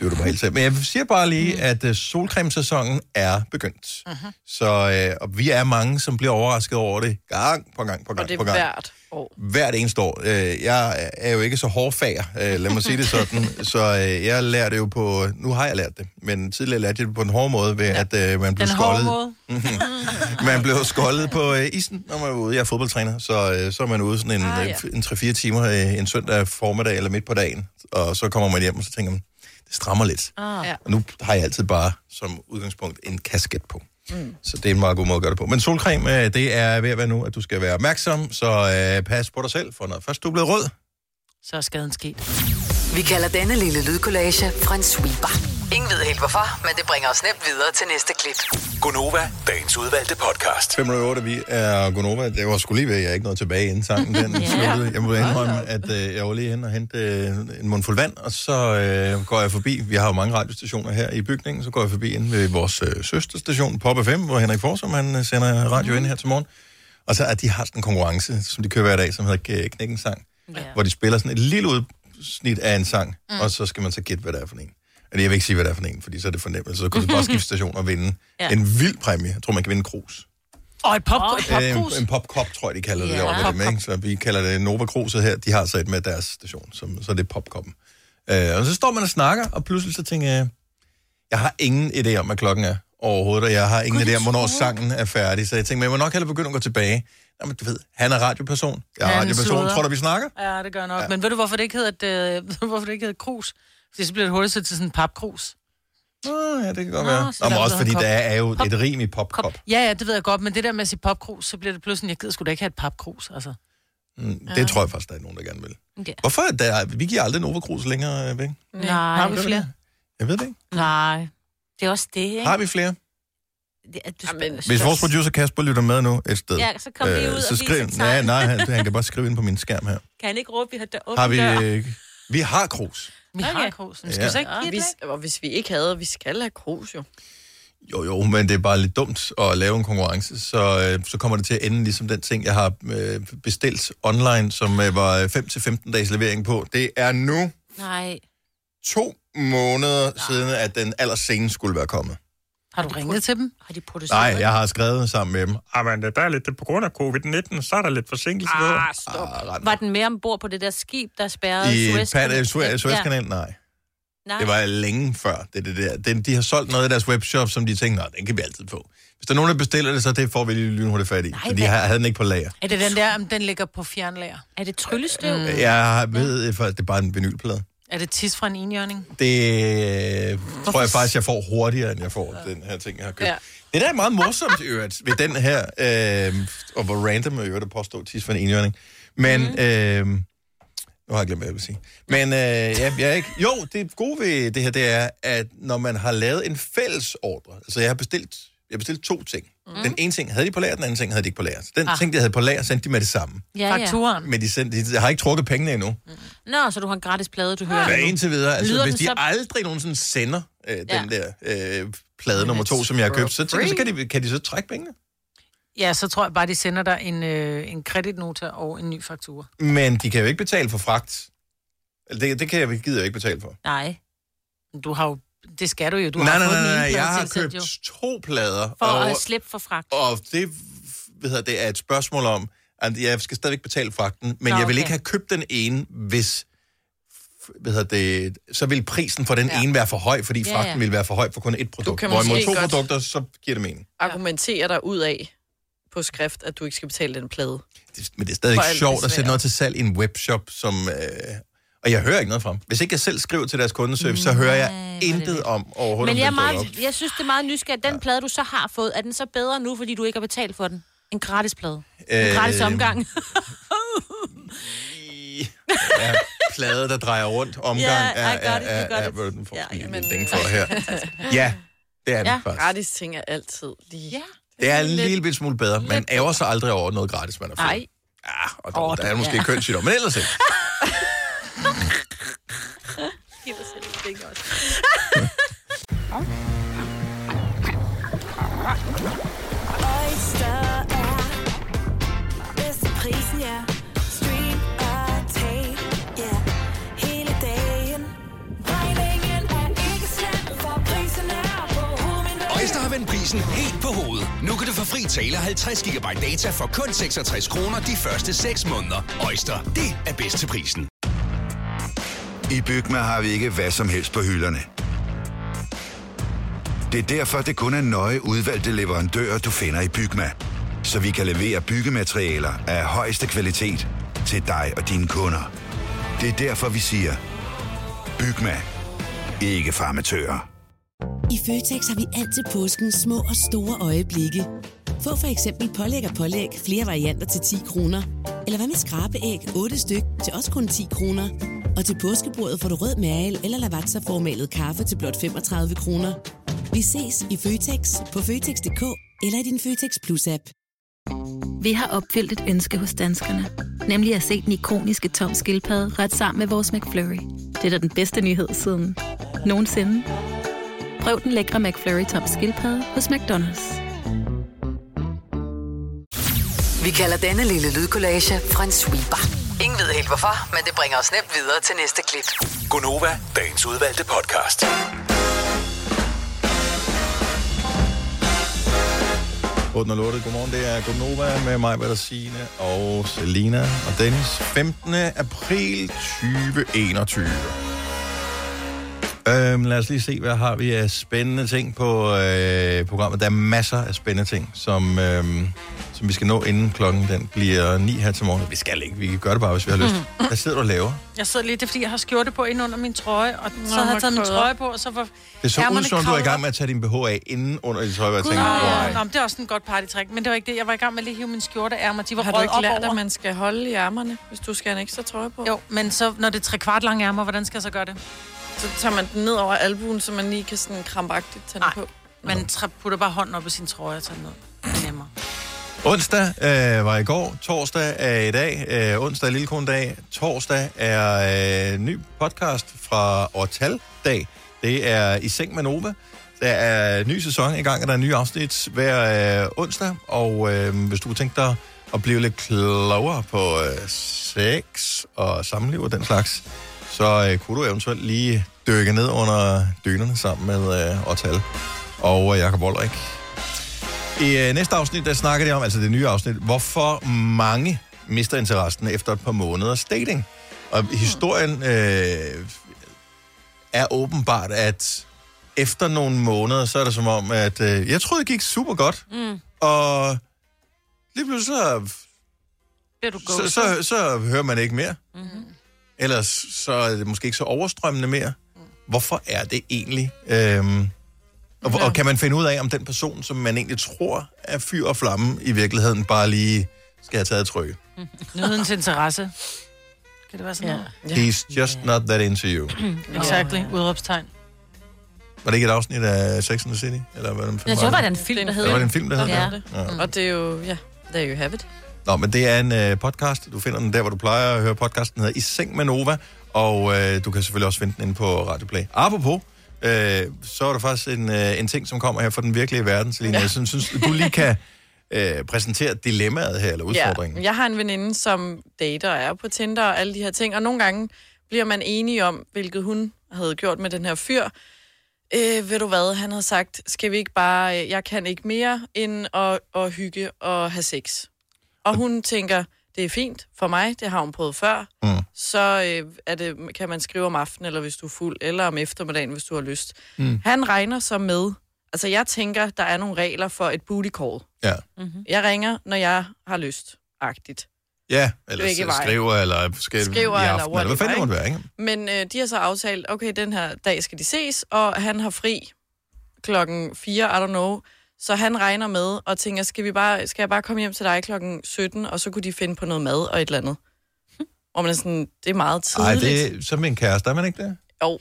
styrer du helt selv. Men jeg siger bare lige, mm. at øh, solcremesæsonen er begyndt. Mhm. Så øh, og vi er mange, som bliver overrasket over det gang på gang på gang Og det på er gang. hvert år. Hvert eneste år. Øh, jeg er jo ikke så hårdfager, øh, lad mig sige det sådan. Så øh, jeg lærte det jo på... Nu har jeg lært det, men tidligere lærte jeg det på en hård måde, ved ja. at øh, man blev Den hårde skoldet. måde. man blev skoldet på øh, isen, når man var ude. Jeg er fodboldtræner, så, øh, så er man ude sådan en, Ah, ah, ja. ja. en 3-4 timer øh, en søndag formiddag eller midt på dagen. Og så kommer man hjem, og så tænker man, strammer lidt. Ah. Ja. Og nu har jeg altid bare som udgangspunkt en kasket på. Mm. Så det er en meget god måde at gøre det på. Men solcreme, øh, det er ved at være nu, at du skal være opmærksom, så øh, pas på dig selv, for når først du er blevet rød, Så er skaden sket. Vi kalder denne lille lydkollage en sweeper. Ingen ved helt hvorfor, men det bringer os nemt videre til næste klip. Gunova, dagens udvalgte podcast. 508, vi er Gonova. Det var skulle lige ved, at jeg ikke nåede tilbage inden sangen den Ja. sluttede. Jeg må indrømme, at øh, jeg var lige hen og hente øh, en mundfuld vand, og så øh, går jeg forbi. Vi har jo mange radiostationer her i bygningen, så går jeg forbi ind ved vores øh, søsterstation, Pop FM, hvor Henrik Forsum, han øh, sender radio ind her til morgen. Og så at de har sådan en konkurrence, som de kører hver dag, som hedder K- Knækken Sang, Ja. hvor de spiller sådan et lille udsnit af en sang, Mm. og så skal man så gætte, hvad det er for en. Eller jeg vil ikke sige, hvad det er for en, fordi så er det for nemt. Så kan du bare skifte station og vinde Ja. en vild præmie. Jeg tror, man kan vinde en krus. Og et pop, et Øh. En, en popkop, tror jeg, de kalder det Ja. derovre med dem, ikke? Så vi kalder det Nova Cruiset her. De har så et med deres station, som, så er det popkoppen. Øh, og så står man og snakker, og pludselig så tænker jeg, jeg har ingen idé om, hvad klokken er overhovedet, og jeg har ingen Gud, idé om, hvornår sangen er færdig. Så jeg tænker, men jeg må nok hellere begynde at gå tilbage. Jamen, du ved, han er radioperson. Jeg er Han radioperson. Tror du, vi snakker? Ja, det gør nok. Ja. Men ved du, hvorfor det ikke hedder, et, øh, hvorfor det ikke hedder krus? Fordi så bliver det hurtigt til sådan en papkrus. Nå, ja, det kan godt Nå, være. så Nå, men også er fordi der er jo Pop. et rim i popkop. Ja, ja, det ved jeg godt, men det der med at sige popkrus, så bliver det pludselig, jeg gider sgu da ikke have et papkrus, altså. Mm, Ja. det tror jeg faktisk, der er nogen, der gerne vil. Ja. Hvorfor er der, vi giver aldrig Nova Cruz længere øh, væk? Nej. Har vi flere? Jeg ved det ikke. Nej. Det er også det, ikke? Har vi flere? Det, at du Jamen, Hvis vores producer Kasper lytter med nu et sted, Ja, så kom lige ud og så vis skriv, nej, nej, han, han kan bare skrive ind på min skærm her. Kan han ikke råbe, vi har dør, Har vi, dør? øh, vi har krus. Vi Okay. har krus. Men skal Ja. vi så ikke det hvis, og hvis vi ikke havde, vi skal have krus jo. Jo, jo, men det er bare lidt dumt at lave en konkurrence, så, øh, så kommer det til at ende ligesom den ting, jeg har øh, bestilt online, som øh, var 5-15 dages levering på. Det er nu Nej. to måneder Nej. siden, at den allersenest skulle være kommet. Har du ringet til dem? Har de produceret? Nej, jeg har skrevet sammen med dem. Ah, men der er lidt på grund af covid-19, så er der lidt forsinkelse. Ah, stop. Ah, Var den med ombord på det der skib, der spærrede I Suezkanalen? Suez- Suezkanalen, nej. Nej. Det var længe før. Det, det der. Den, de har solgt noget i deres webshop, som de tænkte, nej, den kan vi altid få. Hvis der er nogen, der bestiller det, så det får vi lige lynhurtigt fat i. Så de har, havde den ikke på lager. Er det den der, om den ligger på fjernlager? Er det tryllestøv? Mm. Jeg ved, for det er bare en vinylplade. Er det tis fra en enhjørning? Det øh, tror jeg faktisk, jeg får hurtigere, end jeg får den her ting, jeg har købt. Ja. Ja. Det der er meget morsomt i øvrigt ved den her, øh, og hvor random i øvrigt at påstå tis for en enhjørning. Men, mm. øh, nu har jeg glemt, hvad jeg vil sige. Men øh, ja, jeg er ikke... Jo, det gode ved det her, det er, at når man har lavet en fælles ordre, altså jeg har bestilt, jeg har bestilt to ting. Mm. Den ene ting havde de på lager, den anden ting havde de ikke på lager. Så den Ah. ting, de havde på lager, sendte de med det samme. Ja, ja. Fakturen. Men de, sendte, de har ikke trukket pengene endnu. Nå, så du har en gratis plade, du hører. Hver nu. indtil videre. Altså, Lyder hvis de så- aldrig nogensinde sender øh, den Ja. der øh, plade nummer to, som jeg har købt, så, tænker, jeg, så kan, de, kan de så trække pengene. Ja, så tror jeg bare, de sender dig en, øh, en kreditnota og en ny faktura. Men de kan jo ikke betale for fragt. Eller Det, det kan jeg, gider jeg ikke betale for. Nej. Du har jo, det skal du jo. Du nej, har nej, nej, nej, ene jeg har købt jo. to plader. For og, at slippe for fragt. og det, hvad hedder, det er et spørgsmål om, at jeg skal stadigvæk betale fragten, men Nå, jeg vil okay. ikke have købt den ene, hvis hvad hedder det, så vil prisen for den Ja. ene være for høj, fordi Ja, fragten ja. vil være for høj for kun et produkt. kan Hvorimod to godt- produkter, så giver det mening. Argumentere dig ud af på skrift, at du ikke skal betale den plade. Men det er stadig sjovt at sætte noget til salg i en webshop, som... Øh, og jeg hører ikke noget fra dem. Hvis ikke jeg selv skriver til deres kundeservice, så hører jeg intet om overhovedet, Men jeg, er den meget, jeg synes, det er meget nysgerrigt. Den plade, du så har fået, er den så bedre nu, fordi du ikke har betalt for den? En gratis plade. En Øh, gratis omgang. Ja, plade, der drejer rundt. Omgang Ja, er, er, er, er, it. hvad er den for Ja, ja, men- ding for her. Ja, det er det Ja, faktisk. gratis ting er altid lige... Ja. Det er en lille bit smule bedre. Man ærger sig aldrig over noget gratis, man har fået. Nej. Ja, og der, oh, der er måske ja. kønssygdom, men ellers ikke. Giv dig selv et ding også. Oyster er bedst til prisen, ja. Stream og tag, ja. Hele dagen. Regningen er ikke slem, for prisen er på hovedet. Oyster har vendt prisen helt på hovedet. Nu kan du få fri tale 50 GB data for kun 66 kroner de første 6 måneder. Oyster, det er bedst til prisen. I Bygma har vi ikke hvad som helst på hylderne. Det er derfor, det kun er nøje udvalgte leverandører, du finder i Bygma. Så vi kan levere byggematerialer af højeste kvalitet til dig og dine kunder. Det er derfor, vi siger, Bygma. Ikke farmatører. I Føtex har vi altid påsken små og store øjeblikke. Få for eksempel pålæg og pålæg flere varianter til 10 kroner. Eller hvad med skrabeæg 8 styk til også kun 10 kroner. Og til påskebordet får du rød mal eller lavatserformalet kaffe til blot 35 kroner. Vi ses i Føtex på Føtex.dk eller i din Føtex Plus-app. Vi har opfyldt et ønske hos danskerne. Nemlig at se den ikoniske tom skildpadde ret sammen med vores McFlurry. Det er da den bedste nyhed siden nogensinde. Prøv den lækre McFlurry tom skildpadde hos McDonald's. Vi kalder denne lille lydkollage en sweeper. Ingen ved helt hvorfor, men det bringer os nemt videre til næste klip. Gonova, dagens udvalgte podcast. Og lortet. Godmorgen, det er Godnova med mig, Signe og Selina og Dennis. 15. april 2021. Øhm, lad os lige se, hvad har vi af spændende ting på øh, programmet. Der er masser af spændende ting, som, øhm, som vi skal nå inden klokken den bliver 9 her til morgen. Vi skal ikke, vi kan gøre det bare, hvis vi har lyst. Mm. Hvad sidder du og laver? Jeg sidder lige, det er fordi, jeg har skjorte på ind under min trøje, og så Nå, havde jeg taget min trøje på, og så var Det så ud som, du er i gang med at tage din BH af inden under dit tøj, og jeg tænkte, wow. Nå, men det er også en godt partytrik, men det var ikke det. Jeg var i gang med at lige hive min skjorte ærmer. De var Har du ikke op lært, over. at man skal holde i ærmerne, hvis du skal have en ekstra trøje på? Jo, men så, når det er tre kvart lange ærmer, hvordan skal jeg så gøre det? Så tager man den ned over albuen, så man lige kan sådan krampagtigt tage den på. Man tra- putter bare hånden op i sin trøje og tager den ned. Det er nemmere. Onsdag øh, var i går, torsdag er i dag, øh, onsdag er lillekondag, torsdag er øh, ny podcast fra Ortal-dag. Det er I Seng med Nova. Der er ny sæson i gang, og der er nye afsnit hver øh, onsdag. Og øh, hvis du kunne tænke dig at blive lidt klogere på øh, sex og samliv og den slags, så øh, kunne du eventuelt lige dykke ned under dynerne sammen med øh, Ortal og øh, Jakob Olrik. I øh, næste afsnit, der snakker de om, altså det nye afsnit, hvorfor mange mister interessen efter et par måneders dating. Og historien øh, er åbenbart, at efter nogle måneder, så er det som om, at øh, jeg troede, det gik super godt. Mm. Og lige pludselig så, så, så, så hører man ikke mere. Mm-hmm. Ellers så er det måske ikke så overstrømmende mere. Hvorfor er det egentlig? Øhm, og, og kan man finde ud af, om den person, som man egentlig tror er fyr og flamme, i virkeligheden bare lige skal have taget et tryk? Nydens interesse. Kan det være sådan Yeah. He's just not that into you. noget? Exactly. Udråbstegn. Var det ikke et afsnit af Sex and the City? Eller hvad den Jeg tror, var det en film, der hed Det var det en film, der hed Ja. det? Ja. Og det er jo, ja, there you have it. Nå, men det er en øh, podcast. Du finder den der, hvor du plejer at høre podcasten. Den hedder I Seng med Nova. Og øh, du kan selvfølgelig også finde den inde på Radio Play. Apropos, øh, så er der faktisk en, øh, en ting, som kommer her fra den virkelige verden, Selina. Ja. Jeg synes, synes, du lige kan øh, præsentere dilemmaet her, eller udfordringen. Ja, jeg har en veninde, som dater og er på Tinder og alle de her ting, og nogle gange bliver man enige om, hvilket hun havde gjort med den her fyr. Øh, ved du hvad, han havde sagt, skal vi ikke bare, øh, jeg kan ikke mere end at, at hygge og have sex. Og hun tænker, det det er fint for mig, det har hun prøvet før, mm. så øh, er det, kan man skrive om aftenen, eller hvis du er fuld, eller om eftermiddagen, hvis du har lyst. Mm. Han regner så med, altså jeg tænker, der er nogle regler for et booty call. Ja. Mm-hmm. Jeg ringer, når jeg har lyst, agtigt. Ja, eller veje. skriver, eller skal Skriver i eller aften, eller hvad fanden det måtte være, ikke? Men øh, de har så aftalt, okay, den her dag skal de ses, og han har fri klokken 4, I don't know. Så han regner med og tænker, skal, vi bare, skal jeg bare komme hjem til dig klokken 17, og så kunne de finde på noget mad og et eller andet. Og man er sådan, det er meget tidligt. det er som en kæreste, er man ikke det? Jo.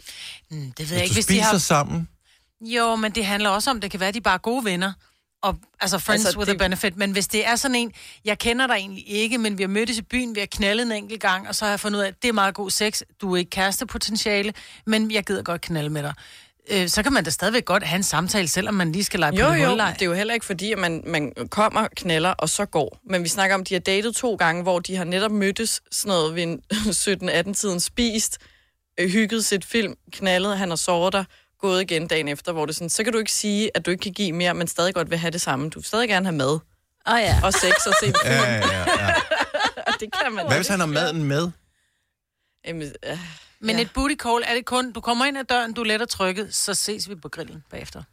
Mm, det ved jeg ikke, hvis de spiser har... sammen, Jo, men det handler også om, det kan være, at de bare er gode venner. Og, altså friends altså, with det- a benefit. Men hvis det er sådan en, jeg kender dig egentlig ikke, men vi har mødtes i byen, vi har knaldet en enkelt gang, og så har jeg fundet ud af, at det er meget god sex. Du er ikke kærestepotentiale, men jeg gider godt knalde med dig. Øh, så kan man da stadigvæk godt have en samtale, selvom man lige skal lege Jo, på jo, hulleje. det er jo heller ikke fordi, at man, man kommer, knaller og så går. Men vi snakker om, at de har datet to gange, hvor de har netop mødtes sådan noget ved en 17-18-tiden, spist, øh, hygget sit film, knaldet, han har sovet der, gået igen dagen efter, hvor det sådan, så kan du ikke sige, at du ikke kan give mere, men stadig godt vil have det samme. Du vil stadig gerne have mad. Oh, ja. Og sex og se en film. Ja, ja, ja. det kan man Hvad hvis han har maden med? Jamen, øh, Men ja. et booty call er det kun, du kommer ind ad døren, du letter trykket, så ses vi på grillen bagefter.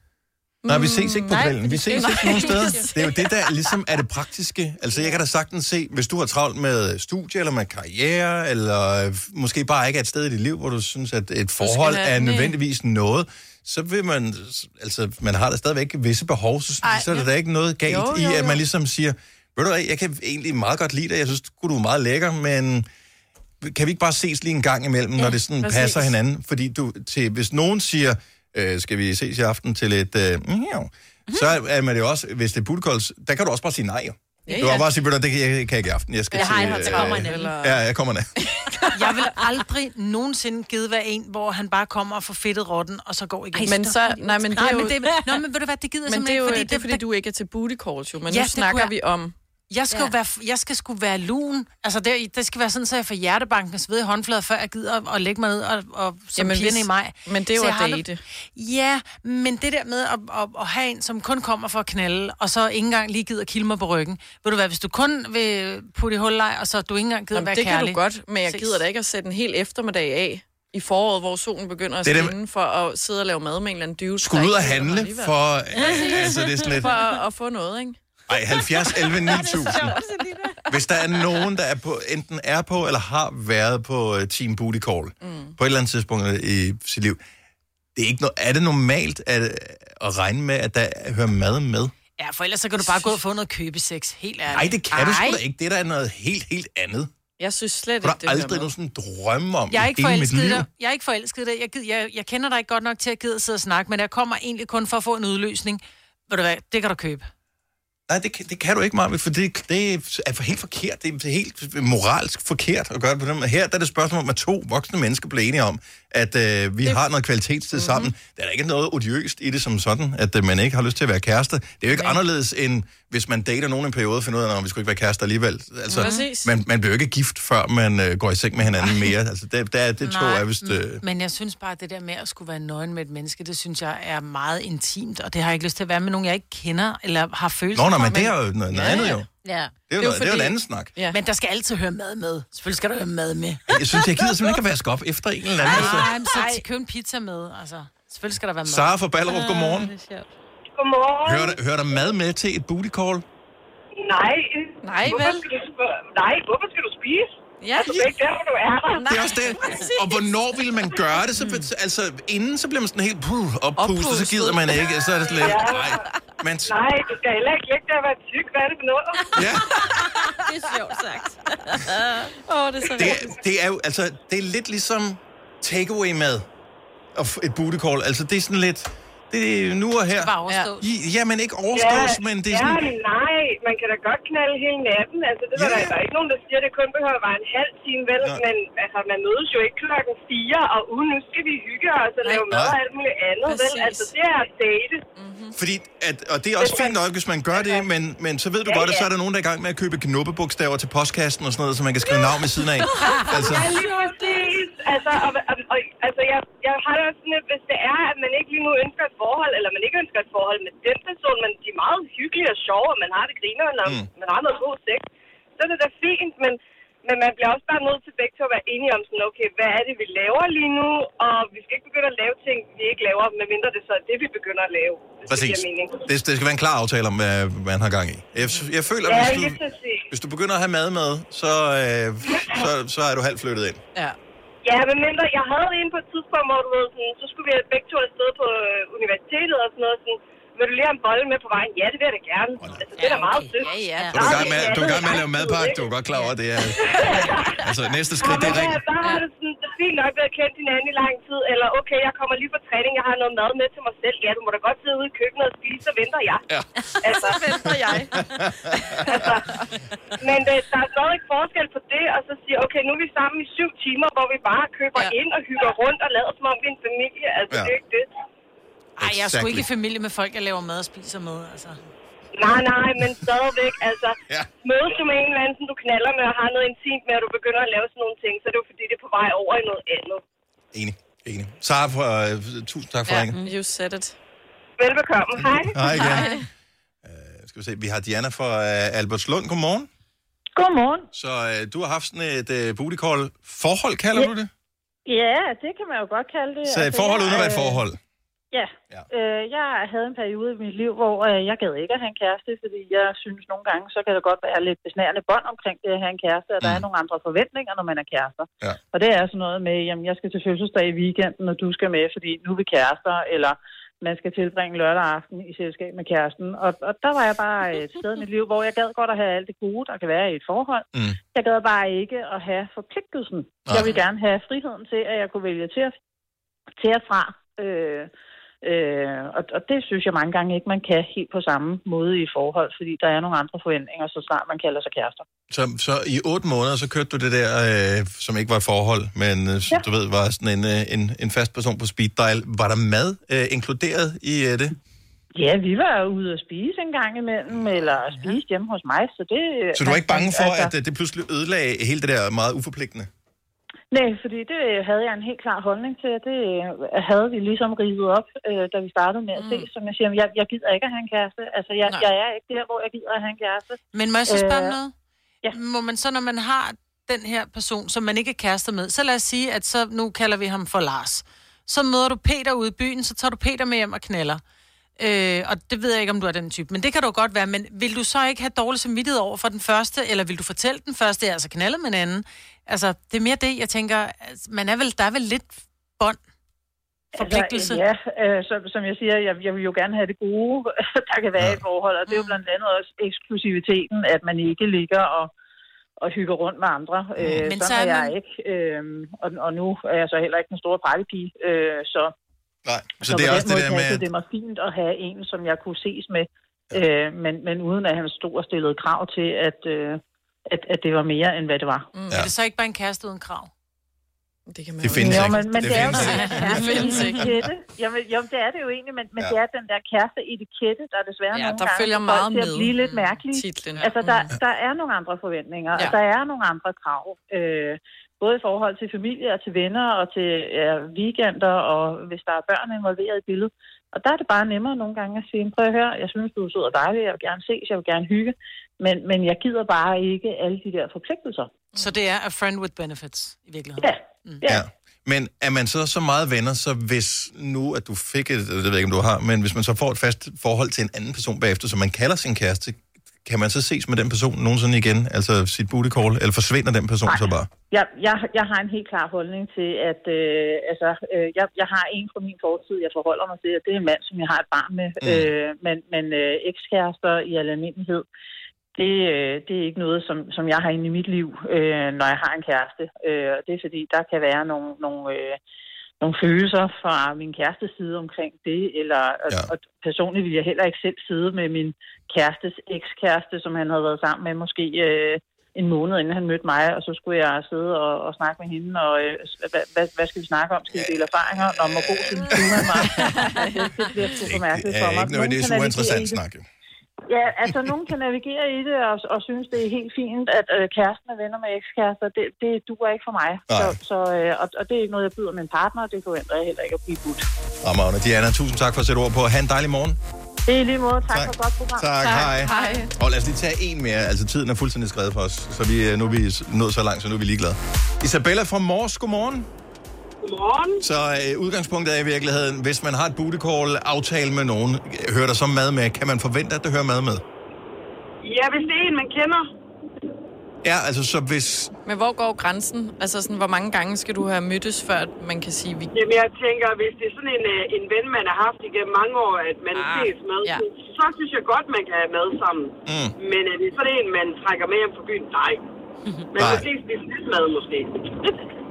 Nej, vi ses ikke på Nej, grillen. Vi fordi- ses Nej. ikke nogen steder. Det er jo det, der ligesom er det praktiske. Altså, jeg kan da sagtens se, hvis du har travlt med studie, eller med karriere, eller måske bare ikke er et sted i dit liv, hvor du synes, at et forhold er nødvendigvis noget, så vil man, altså, man har da stadigvæk visse behov, så, Ej, så er der ja. da ikke noget galt Jo, i, jo, at jo. man ligesom siger, ved du hvad, jeg kan egentlig meget godt lide dig, jeg synes, du er meget lækker, men kan vi ikke bare ses lige en gang imellem, når det sådan præcis. passer hinanden? Fordi du, til, hvis nogen siger, øh, skal vi ses i aften til et... Øh, miau, så er man det jo også, hvis det er bootycalls, der kan du også bare sige nej. Jo. Ja, Du ja. bare sige, det kan jeg, kan jeg ikke i aften. Jeg skal Jeg har til, kommer en. Eller- Ja, jeg kommer ned. Jeg vil aldrig nogensinde give være en, hvor han bare kommer og får fedtet rotten, og så går igen. Men så, nej, men det nej, er jo, men det, Nå, men ved du hvad, det gider men det er jo ikke, fordi, det er, fordi du ikke er til booty calls, jo. Men Ja, nu snakker vi om... Jeg skal, ja. være, jeg skal sgu være lun. Altså, det, det skal være sådan, så jeg får hjertebanken sved i håndflader, før jeg gider at lægge mig ned og, og som Jamen, pigerne i mig. men det er jo at date. Ja, men det der med at, at, at, have en, som kun kommer for at knalde, og så ikke engang lige gider kilde mig på ryggen. Ved du hvad, hvis du kun vil putte i hulleg, og så du ikke engang gider Jamen, være det kærlig. kan du godt, men jeg gider da ikke at sætte en hel eftermiddag af i foråret, hvor solen begynder at Det det- skinne, for at sidde og lave mad med en eller anden dude. Skulle ud og handle for... altså, det er sådan lidt... For at, at få noget, ikke? Ej, 70, 11, 9000. Hvis der er nogen, der er på, enten er på eller har været på uh, Team Booty Call mm. på et eller andet tidspunkt i sit liv, det er, ikke no- er det normalt at, at regne med, at der hører mad med? Ja, for ellers så kan du bare gå og få noget købesex. Helt ærligt. Nej, det kan du Ej. sgu da ikke. Det er da noget helt, helt andet. Jeg synes slet Du ikke, det hører aldrig nogen sådan drømme om Jeg er ikke mit forelsket liv. dig. Jeg er ikke forelsket dig. Jeg, gider, jeg, jeg kender dig ikke godt nok til at gide at sidde og snakke, men jeg kommer egentlig kun for at få en udløsning. Ved du hvad, det kan du købe. Nej, det, kan- det kan du ikke, Marvind, for det, det er helt forkert. Det er helt moralsk forkert at gøre det på den måde. Her der er det et spørgsmål om, at to voksne mennesker bliver enige om, at øh, vi har noget kvalitetstid Mhm. sammen. Der er da ikke noget odiøst i det som sådan, at øh, man ikke har lyst til at være kærester. Det er jo ikke Nej. anderledes end, hvis man dater nogen i en periode finder ud af, at vi skulle ikke være kærester alligevel. Altså, Præcis. man, man bliver jo ikke gift, før man øh, går i seng med hinanden mere. Altså, det, der, det to Nej, er vist... Øh, Men jeg synes bare, at det der med at skulle være nøgen med et menneske, det synes jeg er meget intimt, og det har jeg ikke lyst til at være med nogen, jeg ikke kender, eller har følelser Nå, nå, for, men det er jo noget, noget andet jo. Ja. Det er jo, noget, det er jo en anden snak. Ja. Men der skal altid høre mad med. Selvfølgelig skal der høre mad med. Jeg synes, jeg gider simpelthen ikke at vaske op efter en eller anden. Altså. Nej, så til købe en pizza med, altså. Selvfølgelig skal der være mad. Sara fra Ballerup, godmorgen. Godmorgen. Hører der, hører der mad med til et booty call? Nej. Nej, hvorfor vel? Skal du? Nej, hvorfor skal du spise? Ja. Altså, det er ikke der, hvor du er der. Det er også det. Og hvornår vil man gøre det? Så, altså, inden så bliver man sådan helt puh, oppustet, så gider man ikke. Så er det lidt, Ja. nej. Men, Nej, du skal heller ikke ligge der og være tyk. Hvad er det for noget? Ja. det er sjovt sagt. Åh, oh, det er så det, det er jo, altså, det er lidt ligesom takeaway-mad og et booty call. Altså, det er sådan lidt, det er nu og her. Bare overstås. Ja, ja men ikke overstås, men det er ja, sådan... nej, man kan da godt knalde hele natten. Altså, det er Ja. der, der er ikke nogen, der siger, at det kun behøver at være en halv time, vel? Nej. Men altså, man mødes jo ikke klokken 4, og uh, nu skal vi hygge os og lave mad og alt muligt andet, vel? Præcis. Altså, det er at date. Fordi, at, og det er også fint nok, hvis man gør det, men, men så ved du Ja, godt, at så ja. er der nogen, der er i gang med at købe knuppebogstaver til postkassen og sådan noget, så man kan skrive navn ved siden af. Altså, Ja, lige præcis. Altså, og, og, og, altså jeg, jeg har det også sådan lidt, hvis det er, at man ikke lige nu ønsker forhold, eller man ikke ønsker et forhold med den person, men de er meget hyggelige og sjove, og man har det griner, og Mm. man har noget god sex, så er det da fint, men, men man bliver også bare nødt til begge to at være enige om sådan, okay, hvad er det, vi laver lige nu, og vi skal ikke begynde at lave ting, vi ikke laver, medmindre det så er det, vi begynder at lave. Præcis. Det giver mening. Det, det skal være en klar aftale om, hvad man har gang i. Jeg, jeg føler, Ja, hvis, du, præcis. hvis du begynder at have mad med, så, øh, så, så er du halvt flyttet ind. Ja. Ja, men mindre, jeg havde en på et tidspunkt, hvor du ved, sådan, så skulle vi begge to afsted på øh, universitetet og sådan noget, sådan, vil du lige have en bolle med på vejen? Ja, det vil jeg da gerne. Altså, det er da meget sødt. Ja, ja. Du er i gang med, du er gang med at lave madpakke, du er godt klar over, det er... Altså, næste skridt, det er ring. Der har det sådan, det er fint nok ved at kende hinanden i lang tid, eller okay, jeg kommer lige fra træning, jeg har noget mad med til mig selv. Ja, du må da godt sidde ude i køkkenet og spise, så venter jeg. Ja. Altså, så venter jeg. altså, men det, der er stadig forskel på det, og så sige, okay, nu er vi sammen i syv timer, hvor vi bare køber ja. ind og hygger rundt og lader som om vi er en familie. Altså, Ja. det er ikke det. Ej, jeg er sgu ikke i familie med folk, jeg laver mad og spiser med, altså. Nej, nej, men stadigvæk, altså, ja. mødes du med en eller anden, som du knaller med og har noget intimt med, og du begynder at lave sådan nogle ting, så er det jo fordi, det er på vej over i noget andet. Enig, enig. Sara, for, uh, tusind tak for ja. ringen. You said it. Velbekomme. Hej. Hej igen. Uh, skal vi se, vi har Diana fra uh, Albertslund. Godmorgen. Godmorgen. Så uh, du har haft sådan et uh, booty call forhold, kalder Ja. du det? Ja, det kan man jo godt kalde det. Så et forhold uden at være et øh, forhold. Ja. ja. Øh, jeg havde en periode i mit liv, hvor øh, jeg gad ikke at have en kæreste, fordi jeg synes nogle gange, så kan det godt være lidt besnærende bånd omkring det at have en kæreste, og der er nogle andre forventninger, når man er kærester. Ja. Og det er sådan noget med, jamen jeg skal til fødselsdag i weekenden, og du skal med, fordi nu er vi kærester, eller man skal tilbringe lørdag aften i selskab med kæresten. Og, og der var jeg bare et sted i mit liv, hvor jeg gad godt at have alt det gode, der kan være i et forhold. Mm. Jeg gad bare ikke at have forpligtelsen. Jeg vil gerne have friheden til, at jeg kunne vælge til, at- til og fra. Øh, øh, og, og det synes jeg mange gange ikke, man kan helt på samme måde i forhold, fordi der er nogle andre forventninger, så snart man kalder sig kærester. Så, så i otte måneder, så kørte du det der, øh, som ikke var et forhold, men øh, ja. du ved, var sådan en, øh, en, en fast person på speed dial. Var der mad øh, inkluderet i øh, det? Ja, vi var ude at spise en gang imellem, eller spise hjemme hos mig, så det... Så du var ikke bange for, altså, at øh, det pludselig ødelagde hele det der meget uforpligtende? Nej, fordi det havde jeg en helt klar holdning til, og det øh, havde vi ligesom rivet op, øh, da vi startede med at se. Som jeg siger, jeg, jeg gider ikke at have en kæreste. Altså, jeg, Nej. jeg er ikke der, hvor jeg gider at have en kæreste. Men må jeg så spørge Øh, noget? Ja. Må man så, når man har den her person, som man ikke er kærester med, så lad os sige, at så nu kalder vi ham for Lars. Så møder du Peter ude i byen, så tager du Peter med hjem og knaller. Øh, og det ved jeg ikke, om du er den type, men det kan du godt være. Men vil du så ikke have dårlig samvittighed over for den første, eller vil du fortælle den første, altså knaldet med en anden? Altså, det er mere det, jeg tænker, altså, man er vel, der er vel lidt bånd, forpligtelse. Altså, ja, øh, som, som jeg siger, jeg, jeg vil jo gerne have det gode, der kan være ja. i et forhold, og det er jo blandt andet også eksklusiviteten, at man ikke ligger og, og hygger rundt med andre. Øh, Men sådan så er er jeg man- ikke, øh, og, og nu er jeg så heller ikke den store partypige, øh, så... Nej, så, på det er den også det måde der med, at det mig fint at have en, som jeg kunne ses med, øh, men, men uden at han stod og stillede krav til, at, øh, at, at det var mere, end hvad det var. Mm. Ja. Er det så ikke bare en kæreste uden krav? Det kan man Det jo findes jo, ikke. men, men Det det, er jo Det findes ikke. Jamen, jo, det er det jo egentlig, men, men Ja. det er den der kæreste etikette, der desværre Ja, nogle der gange følger meget til at med. blive lidt mærkelig. Titlen. Altså, der, der er nogle andre forventninger, ja. Ja. og der er nogle andre krav. Øh, både i forhold til familie og til venner og til ja, weekender, og hvis der er børn involveret i billedet. Og der er det bare nemmere nogle gange at sige, prøv at høre, jeg synes, du er sød og dejlig, jeg vil gerne ses, jeg vil gerne hygge, men, men jeg gider bare ikke alle de der forpligtelser. Så det er a friend with benefits, i virkeligheden? Ja. Ja. Men er man så så meget venner, så hvis nu, at du fik et, det ved jeg ikke, om du har, men hvis man så får et fast forhold til en anden person bagefter, som man kalder sin kæreste, kan man så ses med den person nogensinde igen, altså sit booty call, eller forsvinder den person så bare? Jeg, jeg, jeg har en helt klar holdning til, at øh, altså, øh, jeg, jeg har en fra min fortid, jeg forholder mig til, og det er en mand, som jeg har et barn med. Mm. Øh, men men øh, ekskærester i al almindelighed, det, øh, det er ikke noget, som, som jeg har inde i mit liv, øh, når jeg har en kæreste. Øh, og det er fordi, der kan være nogle, nogle, øh, nogle følelser fra min kærestes side omkring det, eller ja. og personligt vil jeg heller ikke selv sidde med min kærestes ekskæreste, som han havde været sammen med måske øh, en måned inden han mødte mig, og så skulle jeg sidde og, og snakke med hende, og øh, hvad, hvad, hvad skal vi snakke om? Skal vi dele erfaringer? Når hvor god synes du, han var? Altså, det bliver super mærkeligt Det for er mig. ikke nødvendigvis Nogen kan uinteressant det. snak. jo. Ja, altså nogen kan navigere i det og, og synes, det er helt fint, at øh, kæresten er venner med ekskærester. Det, det duer ikke for mig. Så, så, øh, og, og det er ikke noget, jeg byder min partner, og det forventer jeg heller ikke at blive budt. Fremragende. Diana, tusind tak for at sætte ord på. Ha' en dejlig morgen. I lige måde. Tak, tak. for et godt program. Tak, hej. hej. Og lad os lige tage en mere. Altså, tiden er fuldstændig skrevet for os. Så vi, øh, nu er vi nået så langt, så nu er vi ligeglade. Isabella fra Mors, godmorgen. Godmorgen. Så øh, udgangspunktet er i virkeligheden, hvis man har et booty call aftale med nogen, øh, hører der så mad med, kan man forvente, at der hører mad med? Ja, hvis det er en, man kender. Ja, altså så hvis... Men hvor går grænsen? Altså sådan, hvor mange gange skal du have mødtes, før at man kan sige, vi... Jamen, jeg tænker, hvis det er sådan en, øh, en ven, man har haft igennem mange år, at man ah, ses med, ja. så synes jeg godt, man kan have mad sammen. Mm. Men er det sådan en, man trækker med hjem fra byen? Nej. Men Nej. måske spise lidt mad, måske.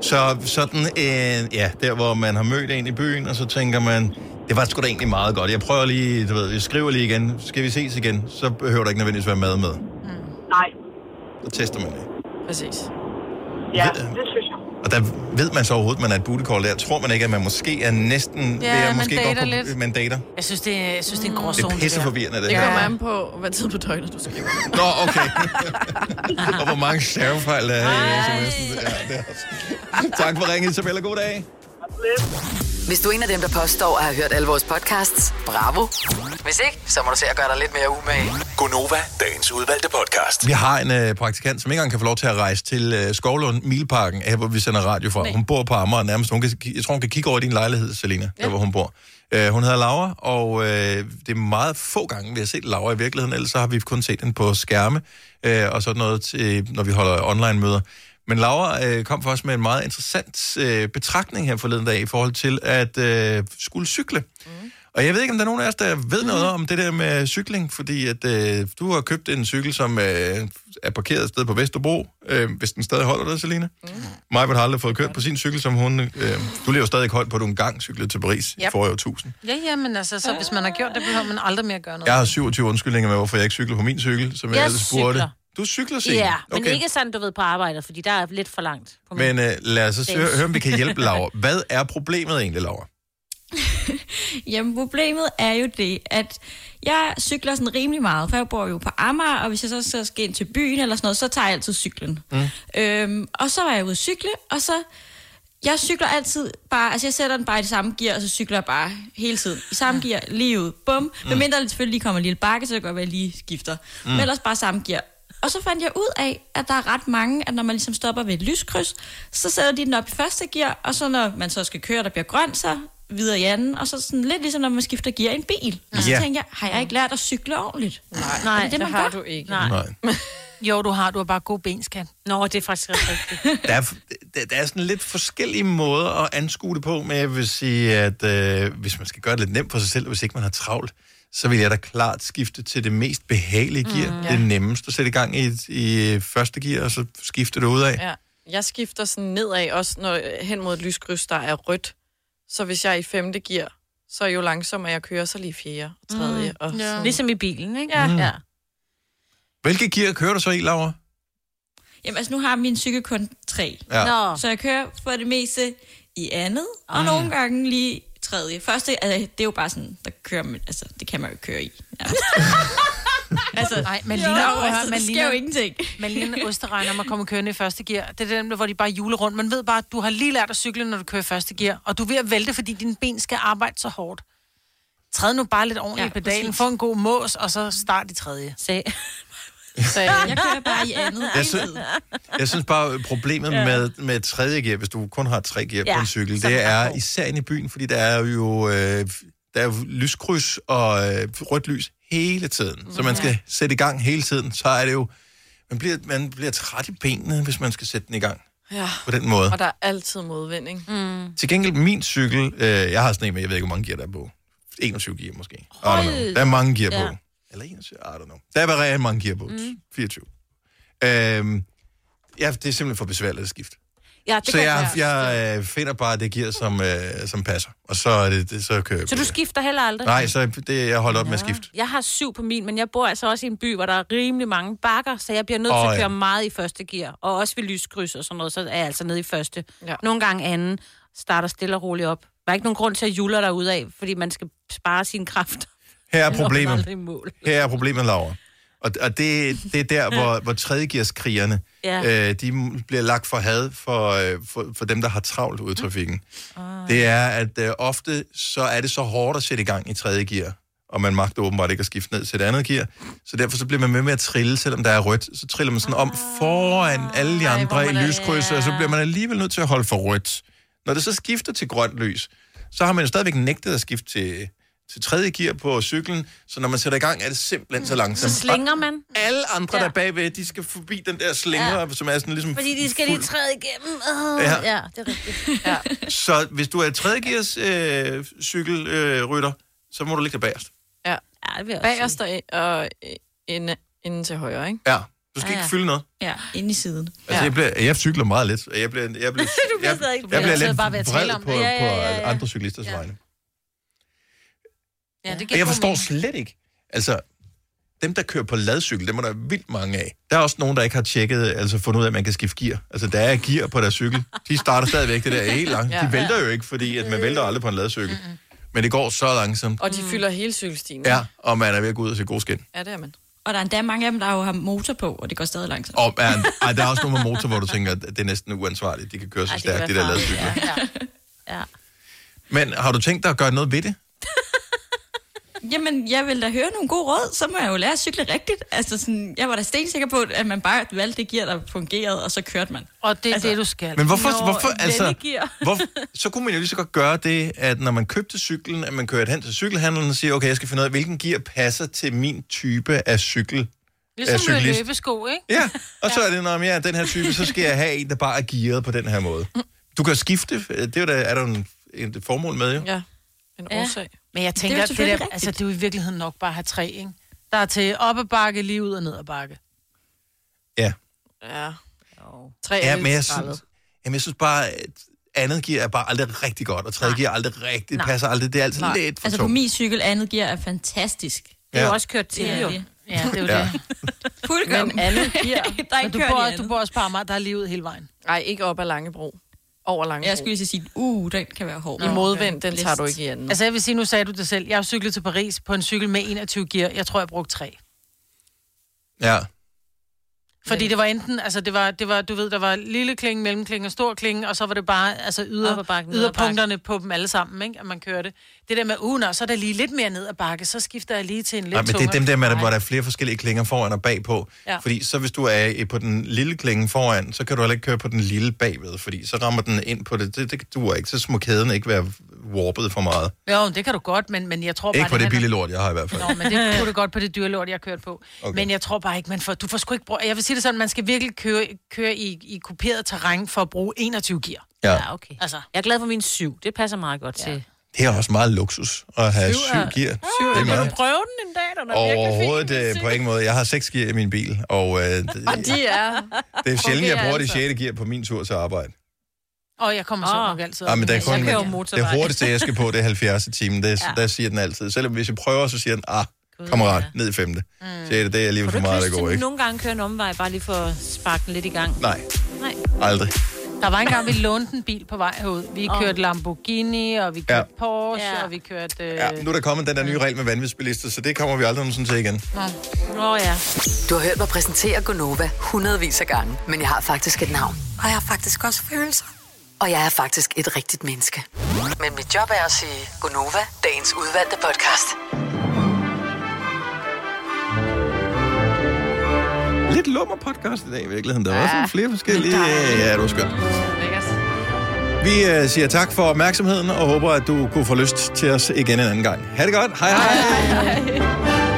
Så sådan en, ja, der hvor man har mødt en i byen, og så tænker man, det var sgu da egentlig meget godt. Jeg prøver lige, du ved, jeg skriver lige igen. Skal vi ses igen? Så behøver der ikke nødvendigvis være mad med. Nej. Så tester man det. Præcis. Ja, det synes jeg. Og der ved man så overhovedet, at man er et booty call. Der tror man ikke, at man måske er næsten Ja, ved at man måske dater godt på, lidt. man dater. Jeg synes, det er, jeg synes, det er en gråzone. Det er pisseforvirrende, det Det her. kommer an på, hvad tid på døgnet du skriver. Nå, okay. og hvor mange stavefejl der er i sms'en. Ja, det er også. Tak for ringet, Isabella. God dag. Hvis du er en af dem, der påstår at have hørt alle vores podcasts, bravo. Hvis ikke, så må du se at gøre dig lidt mere umage. Gonova, dagens udvalgte podcast. Vi har en øh, praktikant, som ikke engang kan få lov til at rejse til øh, Skovlund Milparken, her hvor vi sender radio fra. Hun bor på Amager nærmest. Hun kan, jeg tror, hun kan kigge over i din lejlighed, Selina, ja. der hvor hun bor. Øh, hun hedder Laura, og øh, det er meget få gange, vi har set Laura i virkeligheden. Ellers så har vi kun set hende på skærme, øh, og sådan noget, til, når vi holder online-møder. Men Laura øh, kom for os med en meget interessant øh, betragtning her forleden dag i forhold til at øh, skulle cykle. Mm. Og jeg ved ikke, om der er nogen af os, der ved noget om det der med cykling, fordi at øh, du har købt en cykel, som øh, er parkeret et sted på Vesterbro, øh, hvis den stadig holder der, Selina. Mm. Maja har aldrig fået kørt på sin cykel, som hun... Øh, du lever stadig højt på, at du engang cyklede til Paris yep. Yep. for år 1000. Ja, ja, men altså, så hvis man har gjort det, behøver man aldrig mere gøre noget. Jeg har 27 undskyldninger med, hvorfor jeg ikke cykler på min cykel, som jeg, Jeg ellers spurgte. cykler. Du cykler, Signe? Ja, men ikke sådan, du ved, på arbejdet, fordi der er lidt for langt. På Men øh, lad os høre, høre, om vi kan hjælpe Laura. Hvad er problemet egentlig, Laura? Jamen, problemet er jo det, at jeg cykler sådan rimelig meget, for jeg bor jo på Amager, og hvis jeg så, så skal ind til byen eller sådan noget, så tager jeg altid cyklen. Mm. Øhm, og så var jeg ude at cykle, og så... Jeg cykler altid bare... Altså, jeg sætter den bare i det samme gear, og så cykler jeg bare hele tiden. I samme gear, lige ud. Bum. Mm. Men mindre det selvfølgelig lige kommer en lille bakke, så det kan godt være, at jeg lige skifter. Mm. Men ellers bare samme gear. Og så fandt jeg ud af, at der er ret mange, at når man ligesom stopper ved et lyskryds, så sætter de den op i første gear, og så når man så skal køre, der bliver grønt, så videre i anden, og så sådan lidt ligesom når man skifter gear i en bil. Og så Ja. tænker jeg, har jeg ikke lært at cykle ordentligt? Nej, Er det, det, har gør? du ikke. Nej. Nej. Jo, du har. Du har bare god benskat. Nå, det er faktisk ret rigtigt. Der er, der, der er sådan lidt forskellige måder at anskue det på, men jeg vil sige, at øh, hvis man skal gøre det lidt nemt for sig selv, hvis ikke man har travlt, så vil jeg da klart skifte til det mest behagelige gear. Mm, ja. Det er nemmest at sætte i gang i, i første gear, og så skifte det ud af. Ja. Jeg skifter sådan nedad, også når, hen mod et lyskryds, der er rødt. Så hvis jeg er i femte gear, så jo langsommere jeg kører, så lige fjerde og tredje. Mm. Og Ja. sådan. Ligesom i bilen, ikke? Ja. Mm. ja. Hvilke gear kører du så i, Laura? Jamen, altså nu har min cykel kun tre. Ja. Nå. Så jeg kører for det meste i andet, og Mm. nogle gange lige tredje. Første, altså, det er jo bare sådan, der kører man, altså, det kan man jo køre i. nærmest. altså, Nej, man jo, ligner, altså, man der sker jo ingenting. Man ligner en osteregner, når man kommer kørende i første gear. Det er dem, hvor de bare juler rundt. Man ved bare, at du har lige lært at cykle, når du kører i første gear, og du er ved at vælte, fordi dine ben skal arbejde så hårdt. Træd nu bare lidt ordentligt Ja, ja, i pedalen, præcis. få en god mås, og så start i tredje. Sag. Så jeg kører bare i andet. Jeg synes, jeg synes bare, problemet Ja. ja. med, med tredje gear, hvis du kun har tre gear Ja, på en cykel, det er god. især inde i byen, fordi der er jo øh, der er jo lyskryds og øh, rødt lys hele tiden. Så man skal sætte i gang hele tiden, så er det jo... Man bliver, man bliver træt i benene, hvis man skal sætte den i gang Ja. på den måde. Og der er altid modvind, ikke? Mm. Til gengæld, min cykel, øh, jeg har sådan en med, jeg ved ikke, hvor mange gear der er på. 21 gear måske. Hold Der er mange gear Ja. på. Eller 21, I don't know. Der er bare rigtig mange gear på. Mm. 24. Øhm, ja, det er simpelthen for besværligt at skifte. Ja, det så kan jeg, være. jeg øh, finder bare det gear, som, øh, som passer. Og så, er det, det, så kører jeg Så du skifter heller aldrig? Nej, så det, jeg holder op med at skifte. Jeg har syv på min, men jeg bor altså også i en by, hvor der er rimelig mange bakker, så jeg bliver nødt Åh, til at ja. køre meget i første gear. Og også ved lyskryds og sådan noget, så er jeg altså nede i første. Ja. Nogle gange anden starter stille og roligt op. Der er ikke nogen grund til at jule dig af, fordi man skal spare sine kræfter. Her er problemet. Her er problemet, Laura. Og, og det, det er der, hvor, hvor tredjegearskrigerne, Ja. ja. øh, de bliver lagt for had for, øh, for, for dem, der har travlt ude i trafikken. Ah. Det er, at øh, ofte så er det så hårdt at sætte i gang i tredje gear. og man magter åbenbart ikke at skifte ned til et andet gear. Så derfor så bliver man med med at trille, selvom der er rødt. Så triller man sådan om foran alle de andre i lyskrydset, og så bliver man alligevel nødt til at holde for rødt. Når det så skifter til grønt lys, så har man jo stadigvæk nægtet at skifte til, til tredje gear på cyklen, så når man sætter i gang, er det simpelthen så langsomt. Så slinger man. Og alle andre, ja. der er bagved, de skal forbi den der slinger, ja. som er sådan ligesom... Fordi de skal lige træde igennem. Oh, Ja. ja. ja, det er rigtigt. Ja. Så hvis du er tredje gears øh, cykelrytter, øh, så må du ligge der bagerst. Ja. ja det vil jeg Bagerst og, og inden, inden til højre, ikke? Ja, du skal Ja, ikke ja. fylde noget. Ja, inde i siden. Altså, jeg, bliver, jeg cykler meget lidt, og jeg bliver, jeg bliver, Du bliver jeg, stadig- jeg, du bliver lidt bare ved at tale om på, det. Ja, ja, på ja, ja. andre cyklisters vegne. Ja, det Og jeg forstår slet ikke. Altså, dem, der kører på ladcykel, dem er der vildt mange af. Der er også nogen, der ikke har tjekket, altså fundet ud af, at man kan skifte gear. Altså, der er gear på deres cykel. De starter stadigvæk det der helt langt. Ja. De vælter jo ikke, fordi at man vælter aldrig på en ladcykel. Men det går så langsomt. Og de fylder hele cykelstien. Ja, og man er ved at gå ud og se god skin. Ja, det er man. Og der er endda mange af dem, der jo har motor på, og det går stadig langsomt. Og er, ej, der er også nogle med motor, hvor du tænker, at det er næsten uansvarligt. De kan køre så Ej, stærkt, de der ladcykler. Ja. Men har du tænkt dig at gøre noget ved det? Jamen, jeg vil da høre nogle gode råd, så må jeg jo lære at cykle rigtigt. Altså, sådan, jeg var da stensikker på, at man bare valgte det gear, der fungerede, og så kørte man. Og det er altså, det, du skal. Men hvorfor, Nå, hvorfor altså, hvor, så kunne man jo lige så godt gøre det, at når man købte cyklen, at man kører hen til cykelhandlen og siger, okay, jeg skal finde ud af, hvilken gear passer til min type af cykel. Ligesom med løbesko, ikke? Ja, og så er det, når jeg er den her type, så skal jeg have en, der bare er gearet på den her måde. Du kan skifte, det er, jo da, er der en, en formål med, jo. Ja, en Ja. årsag. Men jeg Det er tænker, jo det, det, selvfølgelig der, rigtigt. altså, det er jo i virkeligheden nok bare at have tre, ikke? Der er til op ad bakke, lige ud og ned ad bakke. Ja. Ja. Tre Ja, er men jeg synes, jamen, jeg synes bare, at andet gear er bare aldrig rigtig godt, og tredje gear er aldrig rigtig, Nej. passer aldrig. Det er altid Nej. lidt for Altså på tungt. min cykel, andet gear er fantastisk. Det er jo Ja. også kørt til, Det er jo. det. Ja, det er jo Ja. det. Fuldkommen. Men andet gear. Der er Men ikke du bor, du bor også på Amager, der er lige ud hele vejen. Nej, ikke op ad Langebro. Over Langebro. Jeg skulle lige sige, uh, den kan være hård. I modvind, den tager du ikke i anden. Altså jeg vil sige, nu sagde du det selv. Jeg har cyklet til Paris på en cykel med 21 gear. Jeg tror, jeg brugte tre. Ja. Fordi det var enten, altså det var, det var, du ved, der var lille klinge, mellemklinge og stor klinge, og så var det bare, altså yder, bakken, yderpunkterne på dem alle sammen, ikke? At man kørte. Det der med, uh, nå, så er der lige lidt mere ned ad bakke, så skifter jeg lige til en lidt Nej, men det er dem der med, hvor der er flere forskellige klinger foran og bagpå. Ja. Fordi så hvis du er på den lille klinge foran, så kan du heller ikke køre på den lille bagved, fordi så rammer den ind på det. Det, det duer ikke. Så må kæden ikke være warpet for meget. Jo, det kan du godt, men, men jeg tror bare... Ikke på det handler- billige lort, jeg har i hvert fald. Nå, men det kunne du godt på det dyre lort, jeg har kørt på. Okay. Men jeg tror bare ikke, man får... Du får sgu ikke brug... Jeg vil sige det sådan, man skal virkelig køre, køre i, i kuperet terræn for at bruge 21 gear. Ja. Ja, okay. Altså. Jeg er glad for min syv. Det passer meget godt ja. til. Det er også meget luksus at have Syv syv gear. Syv er- det er du meget. prøve den en dag, den er virkelig fin. Overhovedet øh, på ingen måde. Jeg har seks gear i min bil, og øh, det, Og de er... det er sjældent, jeg bruger det altså. 6. gear på min tur til arbejde. Og jeg kommer så nok altid. Ja, men der er Jeg kun, kører jo det hurtigste, jeg skal på, det er 70 i timen. Det, Ja. ja. Der siger den altid. Selvom hvis jeg prøver, så siger den, ah, kammerat, ned i femte. Mm. Så det, det er alligevel Får for meget, der går, ikke? nogle gange køre en omvej, bare lige for at sparke den lidt i gang? Nej, Nej. aldrig. Der var engang, vi lånte en bil på vej herud. Vi Åh. kørte Lamborghini, og vi kørte Ja. ja. Porsche, Ja. ja. og vi kørte... Øh... Ja, nu er der kommet den der nye regel med vanvidsbilister, så det kommer vi aldrig nogensinde til igen. Nå oh, ja. Du har hørt mig præsentere Gonova hundredvis af gange, men jeg har faktisk et navn. Og jeg har faktisk også følelser. Og jeg er faktisk et rigtigt menneske. Men mit job er at sige Gonova, dagens udvalgte podcast. Lidt lummer podcast i dag i virkeligheden. Der var sådan flere forskellige... Ja, det var skønt. Vi øh, siger tak for opmærksomheden og håber, at du kunne få lyst til os igen en anden gang. Ha' det godt. Hej hej. hej.